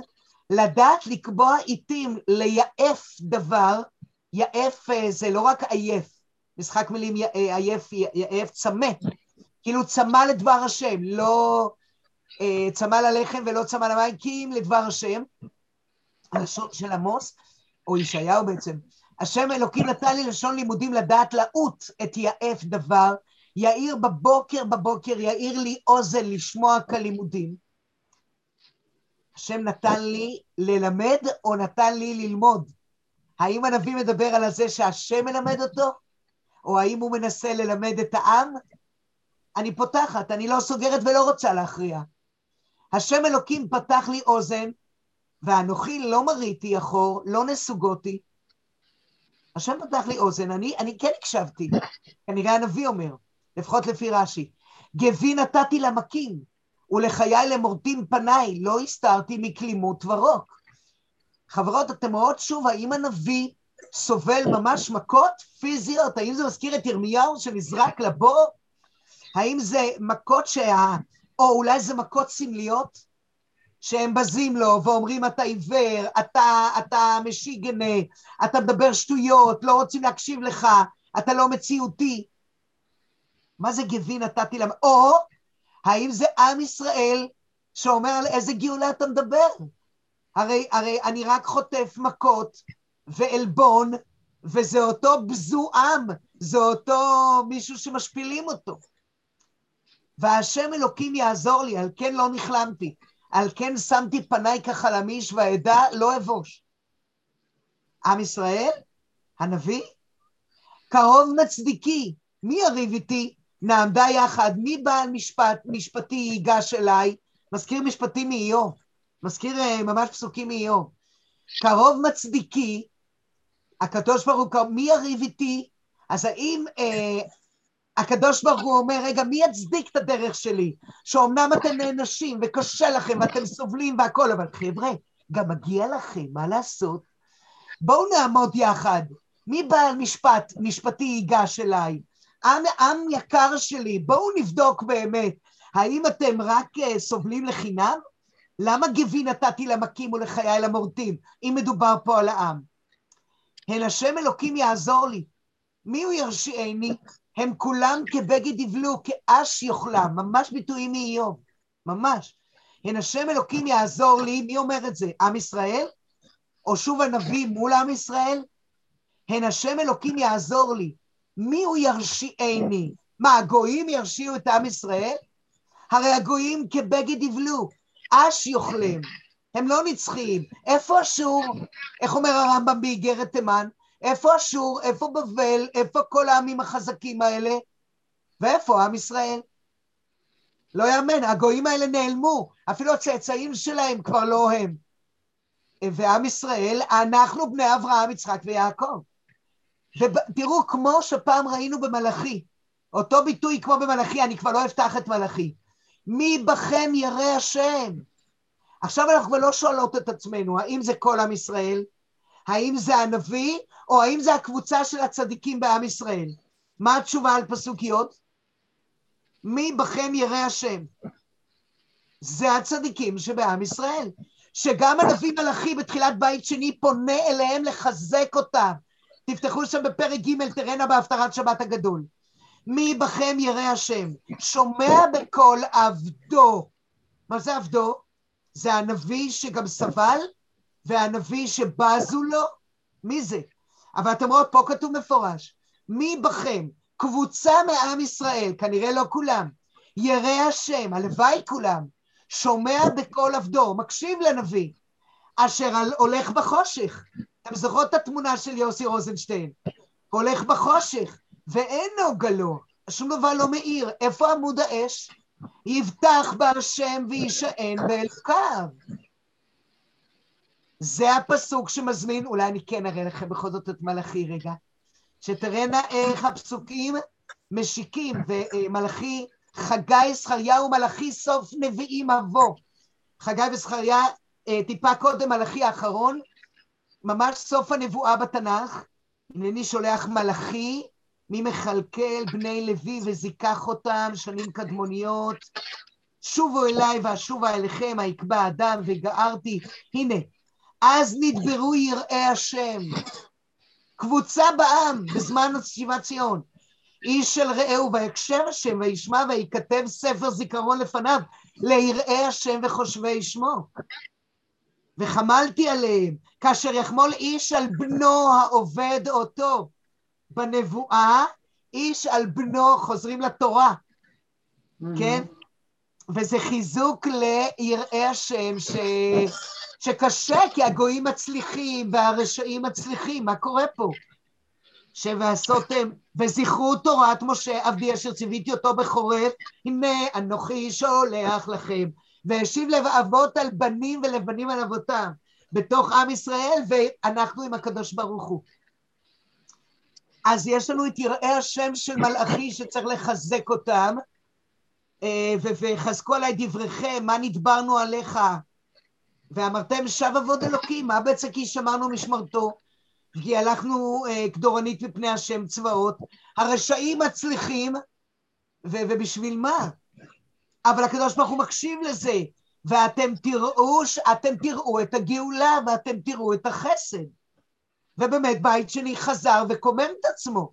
Speaker 1: לדעת לקבוע עיתים, לייעף דבר, יעף אה, זה לא רק עייף, משחק מילים אה, עייף, יעף, צמא, כאילו צמא לדבר השם, לא אה, צמא ללחם ולא צמא למים, כי אם לדבר השם, הלשון של עמוס, או ישעיהו בעצם, השם אלוקים נתן לי לשון לימודים לדעת לעוט את יעף דבר, יאיר בבוקר בבוקר, יאיר לי אוזן לשמוע כלימודים. השם נתן לי ללמד או נתן לי ללמוד? האם הנביא מדבר על זה שהשם מלמד אותו? או האם הוא מנסה ללמד את העם? אני פותחת, אני לא סוגרת ולא רוצה להכריע. השם אלוקים פתח לי אוזן, ואנוכי לא מריתי אחור, לא נסוגותי. השם פתח לי אוזן, אני, אני כן הקשבתי, כנראה הנביא אומר, לפחות לפי רש"י. גבי נתתי למכים, ולחיי למורטים פניי, לא הסתרתי מכלימות ורוק. חברות, אתם רואות שוב, האם הנביא סובל ממש מכות פיזיות? האם זה מזכיר את ירמיהו שנזרק לבור? האם זה מכות שה... או אולי זה מכות סמליות? שהם בזים לו ואומרים אתה עיוור, אתה, אתה משיגנה, אתה מדבר שטויות, לא רוצים להקשיב לך, אתה לא מציאותי. מה זה גבי נתתי להם? או האם זה עם ישראל שאומר על איזה גאולה אתה מדבר? הרי, הרי אני רק חוטף מכות ועלבון, וזה אותו בזועם, זה אותו מישהו שמשפילים אותו. והשם אלוקים יעזור לי, על כן לא נכלמתי, על כן שמתי פניי כחלמיש והעדה לא אבוש. עם ישראל, הנביא, קרוב מצדיקי, מי יריב איתי? נעמדה יחד, מי בעל משפט, משפטי ייגש אליי? מזכיר משפטים מאיוב, מזכיר uh, ממש פסוקים מאיוב. קרוב מצדיקי, הקדוש ברוך הוא, מי יריב איתי? אז האם uh, הקדוש ברוך הוא אומר, רגע, מי יצדיק את הדרך שלי? שאומנם אתם נענשים וקשה לכם ואתם סובלים והכול, אבל חבר'ה, גם מגיע לכם, מה לעשות? בואו נעמוד יחד. מי בעל משפט, משפטי ייגש אליי? עם, עם יקר שלי, בואו נבדוק באמת, האם אתם רק uh, סובלים לחינם? למה גבי נתתי למכים ולחיי למורטים, אם מדובר פה על העם? הן השם אלוקים יעזור לי. מי הוא ירשיעני? הם כולם כבגד יבלו, כאש יאכלם, ממש ביטויים מאיוב, ממש. הן השם אלוקים יעזור לי, מי אומר את זה? עם ישראל? או שוב הנביא מול עם ישראל? הן השם אלוקים יעזור לי. מי הוא ירשיעני? מה, הגויים ירשיעו את עם ישראל? הרי הגויים כבגד יבלו, אש יאכלם, הם לא נצחיים. איפה אשור? איך אומר הרמב"ם באיגרת תימן? איפה אשור? איפה בבל? איפה כל העמים החזקים האלה? ואיפה עם ישראל? לא יאמן, הגויים האלה נעלמו, אפילו הצאצאים שלהם כבר לא הם. ועם ישראל, אנחנו בני אברהם, יצחק ויעקב. ותראו, כמו שפעם ראינו במלאכי, אותו ביטוי כמו במלאכי, אני כבר לא אפתח את מלאכי. מי בכם ירא השם? עכשיו אנחנו כבר לא שואלות את עצמנו, האם זה כל עם ישראל? האם זה הנביא, או האם זה הקבוצה של הצדיקים בעם ישראל? מה התשובה על פסוק י'? מי בכם ירא השם? זה הצדיקים שבעם ישראל. שגם הנביא מלאכי בתחילת בית שני פונה אליהם לחזק אותם. תפתחו שם בפרק ג' תראינה בהפטרת שבת הגדול. מי בכם ירא השם? שומע בקול עבדו. מה זה עבדו? זה הנביא שגם סבל, והנביא שבזו לו. מי זה? אבל אתם רואים, פה כתוב מפורש. מי בכם? קבוצה מעם ישראל, כנראה לא כולם. ירא השם, הלוואי כולם. שומע בקול עבדו, מקשיב לנביא, אשר הולך בחושך. אתם זוכרות את התמונה של יוסי רוזנשטיין? הולך בחושך, ואינו גלו, שום דבר לא מאיר. איפה עמוד האש? יבטח בהשם ויישען באלוקיו. זה הפסוק שמזמין, אולי אני כן אראה לכם בכל זאת את מלאכי רגע, שתראינה איך הפסוקים משיקים, ומלאכי חגי, זכריה ומלאכי סוף נביאים אבוא. חגי וזכריה אה, טיפה קודם מלאכי האחרון, ממש סוף הנבואה בתנ"ך. הנני שולח מלאכי, מי מכלכל בני לוי וזיכך אותם שנים קדמוניות. שובו אליי ואשובה אליכם, היקבע אדם וגערתי. הנה, אז נדברו יראי השם. קבוצה בעם בזמן שיבת ציון. איש של רעהו ויקשר השם וישמע ויכתב ספר זיכרון לפניו ליראי השם וחושבי שמו. וחמלתי עליהם, כאשר יחמול איש על בנו העובד אותו. בנבואה, איש על בנו, חוזרים לתורה, mm-hmm. כן? וזה חיזוק ליראי השם ש... שקשה כי הגויים מצליחים והרשעים מצליחים, מה קורה פה? שוועשותם וזכרו תורת משה עבדי אשר ציוויתי אותו בחורף, הנה אנוכי שולח לכם, והשיב לב אבות על בנים ולבנים על אבותם, בתוך עם ישראל, ואנחנו עם הקדוש ברוך הוא. אז יש לנו את יראי השם של מלאכי שצריך לחזק אותם, אה, וחזקו עליי דבריכם, מה נדברנו עליך? ואמרתם שב אבוד אלוקים, מה בעצם כי שמרנו משמרתו? כי הלכנו אה, כדורנית מפני השם צבאות, הרשעים מצליחים, ו- ובשביל מה? אבל הקדוש ברוך הוא מקשיב לזה, ואתם תראו, אתם תראו את הגאולה ואתם תראו את החסד. ובאמת בית שני חזר וקומם את עצמו.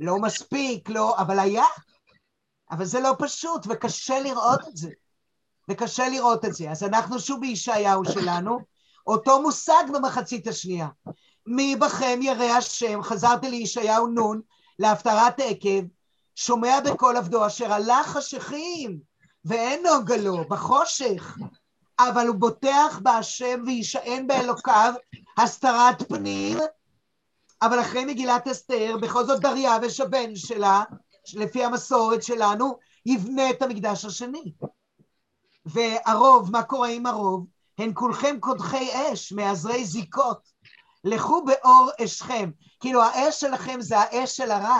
Speaker 1: לא מספיק, לא, אבל היה. אבל זה לא פשוט, וקשה לראות את זה. וקשה לראות את זה. אז אנחנו שוב בישעיהו שלנו, אותו מושג במחצית השנייה. מי בכם ירא השם, חזרתי לישעיהו נון, להפטרת עקב, שומע בקול עבדו, אשר הלך חשכים, ואין נוגה לו, בחושך, אבל הוא בוטח בהשם ויישען באלוקיו, הסתרת פנים, אבל אחרי מגילת אסתר, בכל זאת דריווש הבן שלה, לפי המסורת שלנו, יבנה את המקדש השני. והרוב, מה קורה עם הרוב? הן כולכם קודחי אש, מעזרי זיקות. לכו באור אשכם. כאילו האש שלכם זה האש של הרע.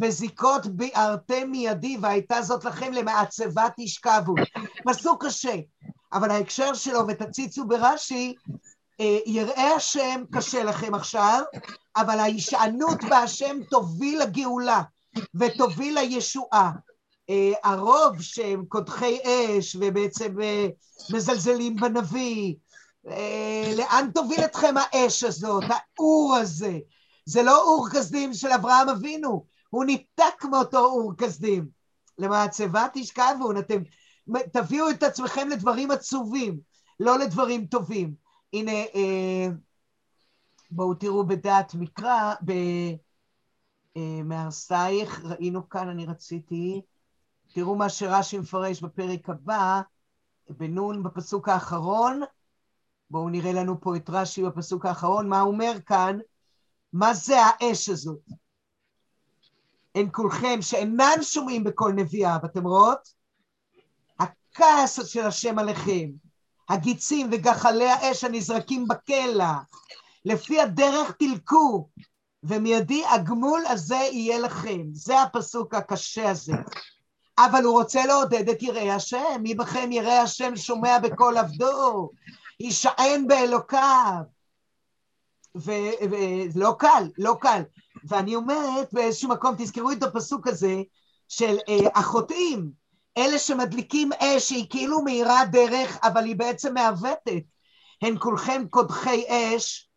Speaker 1: וזיקות ביערתם מידי, והייתה זאת לכם למעצבה תשכבו. פסוק קשה, אבל ההקשר שלו, ותציצו ברש"י, אה, יראה השם קשה לכם עכשיו, אבל ההישענות בהשם תוביל לגאולה ותוביל לישועה. אה, הרוב שהם קודחי אש ובעצם אה, מזלזלים בנביא, לאן תוביל אתכם האש הזאת, האור הזה? זה לא אור כסדים של אברהם אבינו, הוא ניתק מאותו אור כסדים. למעצבה תשכבו, אתם תביאו את עצמכם לדברים עצובים, לא לדברים טובים. הנה, אה, בואו תראו בדעת מקרא, במהרסייך, אה, ראינו כאן, אני רציתי, תראו מה שרש"י מפרש בפרק הבא, בנון בפסוק האחרון, בואו נראה לנו פה את רש"י בפסוק האחרון, מה הוא אומר כאן, מה זה האש הזאת? הן כולכם שאינן שומעים בקול נביאה, ואתם רואות? הכעס של השם עליכם, הגיצים וגחלי האש הנזרקים בקלע, לפי הדרך תלקו, ומיידי הגמול הזה יהיה לכם. זה הפסוק הקשה הזה. אבל הוא רוצה לעודד את יראי השם, מי בכם ירא השם שומע בקול עבדו, יישען באלוקיו. ולא קל, לא קל. ואני אומרת באיזשהו מקום, תזכרו את הפסוק הזה של אה, החוטאים, אלה שמדליקים אש שהיא כאילו מאירה דרך, אבל היא בעצם מעוותת. הן כולכם קודחי אש,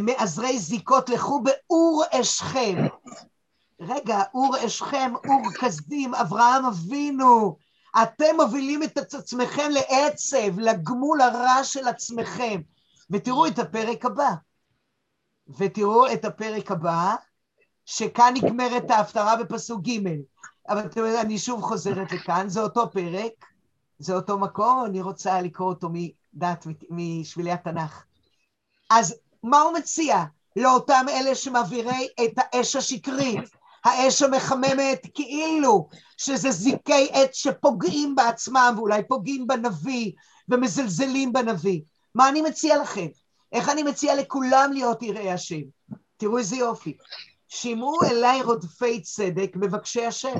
Speaker 1: מעזרי זיקות, לכו באור אשכם. רגע, אור אשכם, אור כסדים, אברהם אבינו. אתם מובילים את עצמכם לעצב, לגמול הרע של עצמכם. ותראו את הפרק הבא. ותראו את הפרק הבא, שכאן נגמרת ההפטרה בפסוק ג'. אבל אתם יודעים, אני שוב חוזרת לכאן, זה אותו פרק, זה אותו מקום, אני רוצה לקרוא אותו מדעת, משבילי התנ"ך. אז מה הוא מציע לאותם אלה שמעבירי את האש השקרית, האש המחממת כאילו שזה זיקי עת שפוגעים בעצמם ואולי פוגעים בנביא ומזלזלים בנביא. מה אני מציע לכם? איך אני מציע לכולם להיות יראי השם? תראו איזה יופי. שמעו אליי רודפי צדק, מבקשי השם.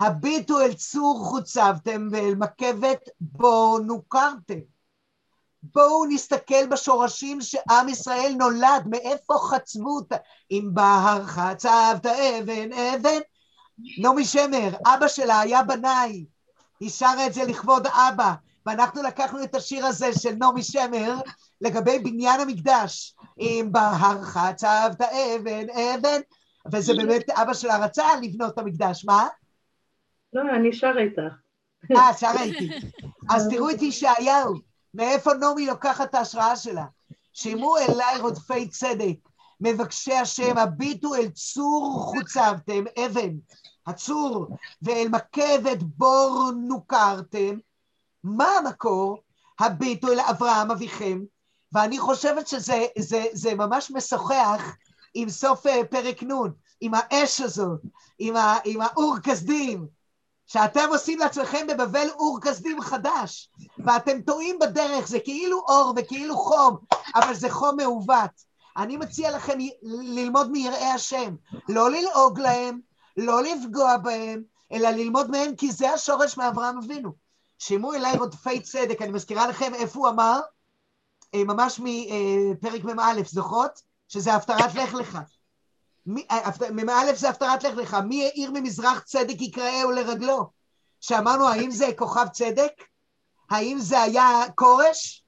Speaker 1: הביטו אל צור חוצבתם ואל מקבת בו נוכרתם. בואו נסתכל בשורשים שעם ישראל נולד, מאיפה חצבו אותה. אם בהר חצבת אבן אבן. נעמי שמר, אבא שלה היה בנאי, היא שרה את זה לכבוד אבא, ואנחנו לקחנו את השיר הזה של נעמי שמר לגבי בניין המקדש. אם בהר חצבת אבן אבן, וזה באמת אבא שלה רצה לבנות את המקדש, מה?
Speaker 2: לא, אני שרה איתך.
Speaker 1: אה, שרה איתי. אז תראו את ישעיהו, מאיפה נעמי לוקחת את ההשראה שלה. שימו אליי רודפי צדק, מבקשי השם, הביטו אל צור חוצבתם, אבן, הצור, ואל מקבת בור נוכרתם. מה המקור? הביטו אל אברהם אביכם, ואני חושבת שזה זה, זה ממש משוחח עם סוף אה, פרק נ', עם האש הזאת, עם, ה, עם האור כסדים, שאתם עושים לעצמכם בבבל אור כסדים חדש, ואתם טועים בדרך, זה כאילו אור וכאילו חום, אבל זה חום מעוות. אני מציע לכם ללמוד מיראי השם, לא ללעוג להם, לא לפגוע בהם, אלא ללמוד מהם, כי זה השורש מאברהם אבינו. שימו אליי רודפי צדק, אני מזכירה לכם איפה הוא אמר, אה, ממש מפרק מ"א, זוכרות? שזה הפטרת לך לך. אה, מ"א זה הפטרת לך לך, מי העיר ממזרח צדק יקראהו לרגלו? שאמרנו, האם זה כוכב צדק? האם זה היה כורש?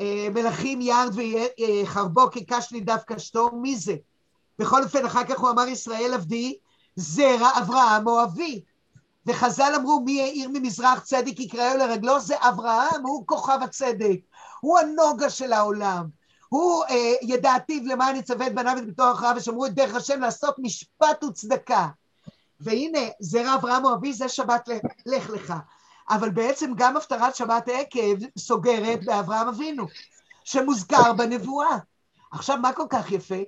Speaker 1: אה, מלכים ירד וחרבו כקשני דווקא שתו, מי זה? בכל אופן, אחר כך הוא אמר ישראל עבדי, זרע אברהם או אבי. וחז"ל אמרו, מי העיר ממזרח צדק יקראו לרגלו? זה אברהם, הוא כוכב הצדק, הוא הנוגה של העולם. הוא אה, ידעתיו למען יצווה את בניו את ביתו אחריו ושמרו את דרך השם לעשות משפט וצדקה. והנה, זרע אברהם הוא אבי, זה שבת לך לך. אבל בעצם גם הפטרת שבת עקב סוגרת באברהם אבינו, שמוזכר בנבואה. עכשיו, מה כל כך יפה?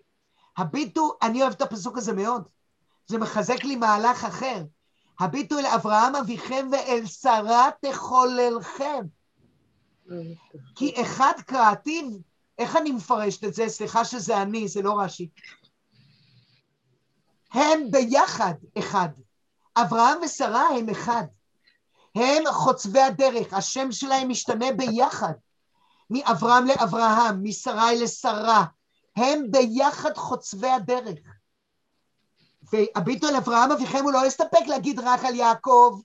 Speaker 1: הביטו, אני אוהב את הפסוק הזה מאוד, זה מחזק לי מהלך אחר. הביטו אל אברהם אביכם ואל שרה תחוללכם. כי אחד קראתיו, איך אני מפרשת את זה? סליחה שזה אני, זה לא רש"י. הם ביחד אחד. אברהם ושרה הם אחד. הם חוצבי הדרך, השם שלהם משתנה ביחד. מאברהם לאברהם, משרי לשרה. הם ביחד חוצבי הדרך. והביטו אל אברהם אביכם הוא לא הסתפק להגיד רק על יעקב,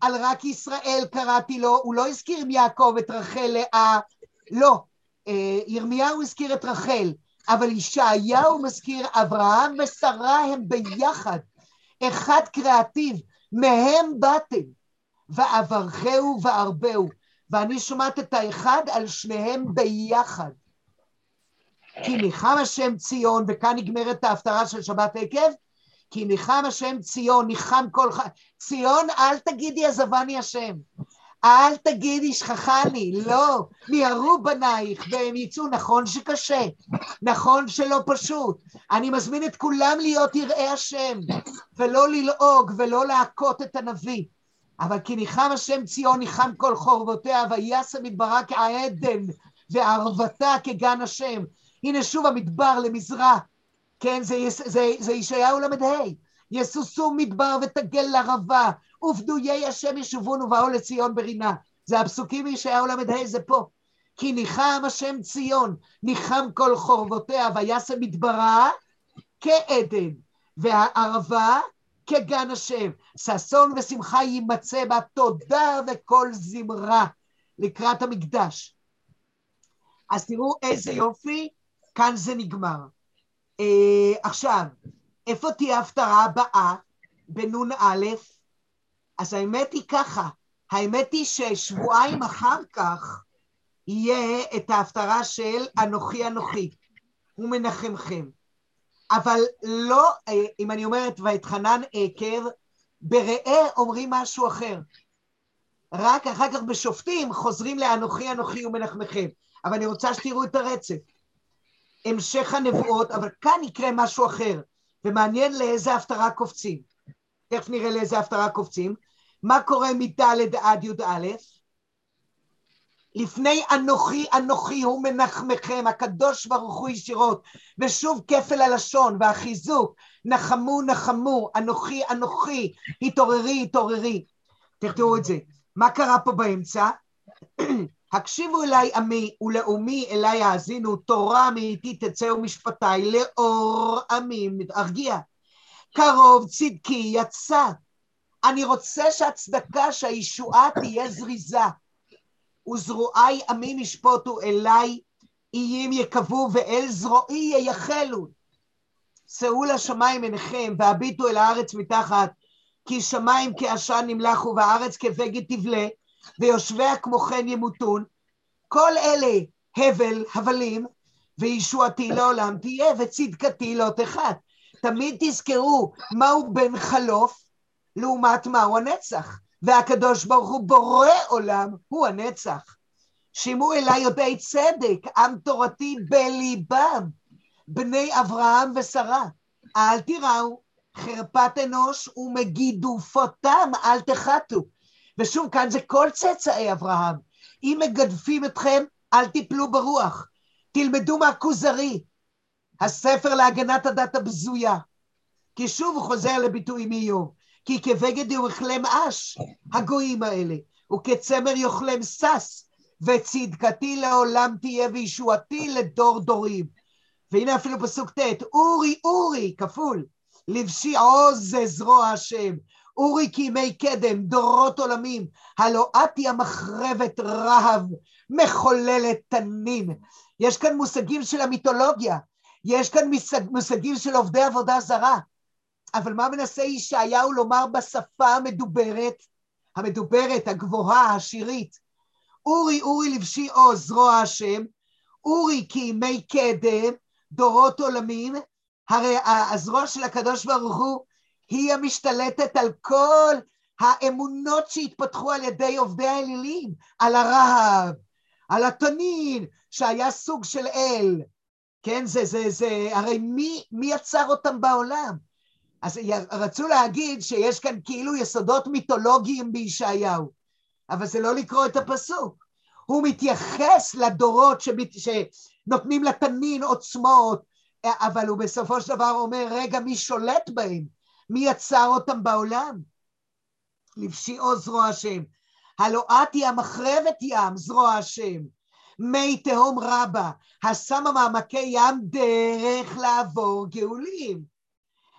Speaker 1: על רק ישראל קראתי לו, הוא לא הזכיר עם יעקב את רחל לאה, לא, ירמיהו הזכיר את רחל, אבל ישעיהו מזכיר אברהם ושרה הם ביחד, אחד קריאטיב, מהם באתם, ואברכהו וארבהו, ואני שומעת את האחד על שניהם ביחד. כי ניחם השם ציון, וכאן נגמרת ההפטרה של שבת עקב, כי ניחם השם ציון, ניחם כל ח... ציון, אל תגידי עזבני השם. אל תגידי שכחני, לא, מיהרו בנייך והם יצאו, נכון שקשה, נכון שלא פשוט. אני מזמין את כולם להיות יראי השם, ולא ללעוג ולא להכות את הנביא. אבל כי ניחם השם ציון, ניחם כל חורבותיה, ויעשה מדברה כעדן, וערבתה כגן השם. הנה שוב המדבר למזרח, כן, זה, זה, זה ישעיהו ל"ה, יסוסו מדבר ותגל לרבה, ופדויי השם ישובון ובאו לציון ברינה. זה הפסוקים מישעיהו ל"ה, זה פה. כי ניחם השם ציון, ניחם כל חורבותיה, ויעשה מדברה כעדן, והערבה כגן השם. ששון ושמחה יימצא בה תודה וכל זמרה לקראת המקדש. אז תראו איזה יופי, כאן זה נגמר. אה, עכשיו, איפה תהיה ההפטרה הבאה? בנ"א? אז האמת היא ככה, האמת היא ששבועיים אחר כך יהיה את ההפטרה של אנוכי אנוכי ומנחמכם. אבל לא, אה, אם אני אומרת ואתחנן עקב, בראה אומרים משהו אחר. רק אחר כך בשופטים חוזרים לאנוכי אנוכי ומנחמכם. אבל אני רוצה שתראו את הרצף. המשך הנבואות, אבל כאן יקרה משהו אחר, ומעניין לאיזה הפטרה קופצים. תכף נראה לאיזה הפטרה קופצים. מה קורה מד' עד י"א? לפני אנוכי אנוכי הוא מנחמכם, הקדוש ברוך הוא ישירות, ושוב כפל הלשון והחיזוק, נחמו נחמו, אנוכי אנוכי, התעוררי התעוררי. תראו את זה. מה קרה פה באמצע? הקשיבו אליי עמי ולאומי אליי האזינו, תורה מאיתי תצא ומשפטיי לאור עמי, ארגיע. קרוב צדקי יצא. אני רוצה שהצדקה, שהישועה תהיה זריזה. וזרועי עמי משפוטו אליי, איים יקבו ואל זרועי ייחלו. שאו לשמיים עיניכם והביטו אל הארץ מתחת, כי שמיים כעשן נמלחו והארץ כבגד תבלה. ויושביה כמו כן ימותון, כל אלה הבל, הבלים, וישועתי לעולם תהיה, וצדקתי לא תחת. תמיד תזכרו מהו בן חלוף לעומת מהו הנצח. והקדוש ברוך הוא בורא עולם, הוא הנצח. שימו אליי יודעי צדק, עם תורתי בליבם, בני אברהם ושרה. אל תיראו חרפת אנוש ומגידופותם אל תחתו. ושוב, כאן זה כל צאצאי אברהם. אם מגדפים אתכם, אל תיפלו ברוח. תלמדו מהכוזרי, הספר להגנת הדת הבזויה. כי שוב הוא חוזר לביטוי מאיוב. כי כבגד יאכלם אש, הגויים האלה, וכצמר יאכלם שש, וצדקתי לעולם תהיה וישועתי לדור דורים. והנה אפילו פסוק ט', אורי אורי, כפול, לבשי עוז זרוע השם, אורי כימי קדם, דורות עולמים, הלא את היא המחרבת רהב, מחוללת תנים. יש כאן מושגים של המיתולוגיה, יש כאן מושגים של עובדי עבודה זרה. אבל מה מנסה ישעיהו לומר בשפה המדוברת, המדוברת, הגבוהה, השירית? אורי אורי לבשי עוז, זרוע השם, אורי כימי קדם, דורות עולמים, הרי הזרוע של הקדוש ברוך הוא היא המשתלטת על כל האמונות שהתפתחו על ידי עובדי האלילים, על הרהב, על התנין, שהיה סוג של אל. כן, זה, זה, זה, הרי מי, מי יצר אותם בעולם? אז רצו להגיד שיש כאן כאילו יסודות מיתולוגיים בישעיהו, אבל זה לא לקרוא את הפסוק. הוא מתייחס לדורות שמת, שנותנים לתנין עוצמות, אבל הוא בסופו של דבר אומר, רגע, מי שולט בהם? מי יצר אותם בעולם? לפשיעו זרוע השם. הלא את היא המחרבת ים, זרוע השם. מי תהום רבה, השמה מעמקי ים דרך לעבור גאולים.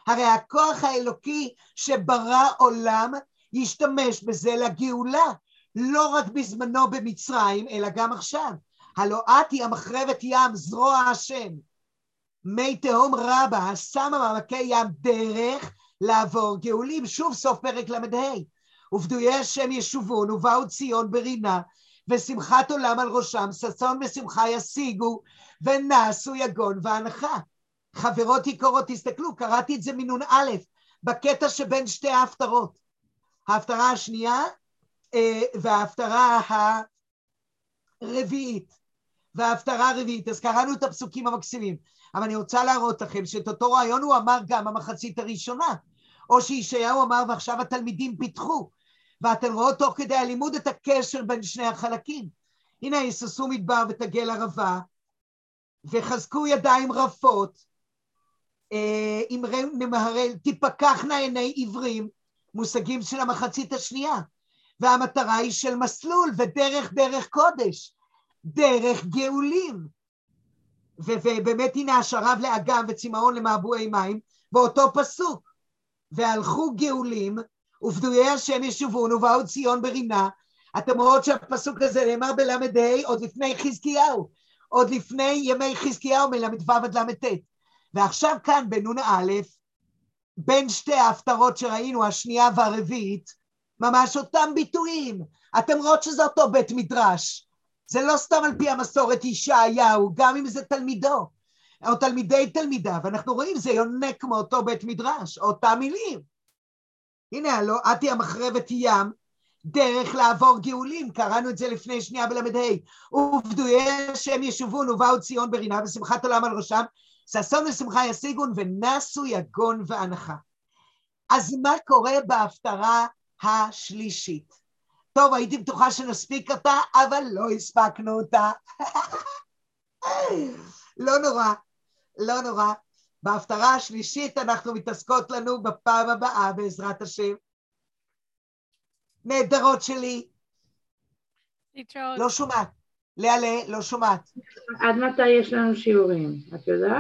Speaker 1: הרי הכוח האלוקי שברא עולם ישתמש בזה לגאולה, לא רק בזמנו במצרים, אלא גם עכשיו. הלא את היא המחרבת ים, זרוע השם. מי תהום רבה, השמה מעמקי ים דרך לעבור גאולים. שוב סוף פרק ל"ה. ופדויי השם ישובון, ובאו ציון ברינה, ושמחת עולם על ראשם, ששון ושמחה ישיגו, ונעשו יגון והנחה. חברות יקרות, תסתכלו, קראתי את זה מנ"א, בקטע שבין שתי ההפטרות. ההפטרה השנייה אה, וההפטרה הרביעית. וההפטרה הרביעית, אז קראנו את הפסוקים המקסימים, אבל אני רוצה להראות לכם שאת אותו רעיון הוא אמר גם במחצית הראשונה, או שישעיהו אמר ועכשיו התלמידים פיתחו, ואתן רואות תוך כדי הלימוד את הקשר בין שני החלקים. הנה יססו מדבר ותגל ערבה, וחזקו ידיים רפות, אמרי נמהרל, תפקחנה עיני עיוורים, מושגים של המחצית השנייה. והמטרה היא של מסלול ודרך דרך קודש, דרך גאולים. ובאמת הנה השרב לאגם וצמאון למעבועי מים, באותו פסוק. והלכו גאולים, ופדויי השם ישובון, ובאו ציון ברינה. אתם רואות שהפסוק הזה נאמר בל"ה עוד לפני חזקיהו, עוד לפני ימי חזקיהו מל"ו עד ל"ט. ועכשיו כאן בנ"א, בין שתי ההפטרות שראינו, השנייה והרביעית, ממש אותם ביטויים. אתם רואות שזה אותו בית מדרש. זה לא סתם על פי המסורת ישעיהו, גם אם זה תלמידו, או תלמידי תלמידיו. אנחנו רואים, זה יונק מאותו בית מדרש, אותם מילים. הנה, הלא, היא המחרבת ים, דרך לעבור גאולים, קראנו את זה לפני שנייה בל"ה, ופדויי השם ישובון ובאו ציון ברינה ושמחת עולם על ראשם, ששון ושמחה ישיגון ונסו יגון ואנחה. אז מה קורה בהפטרה השלישית? טוב, הייתי בטוחה שנספיק אותה, אבל לא הספקנו אותה. לא נורא, לא נורא. בהפטרה השלישית אנחנו מתעסקות לנו בפעם הבאה, בעזרת השם. נהדרות שלי.
Speaker 3: להתראות.
Speaker 1: לא שומעת. לאה, לא שומעת.
Speaker 2: עד מתי יש לנו שיעורים? את יודעת?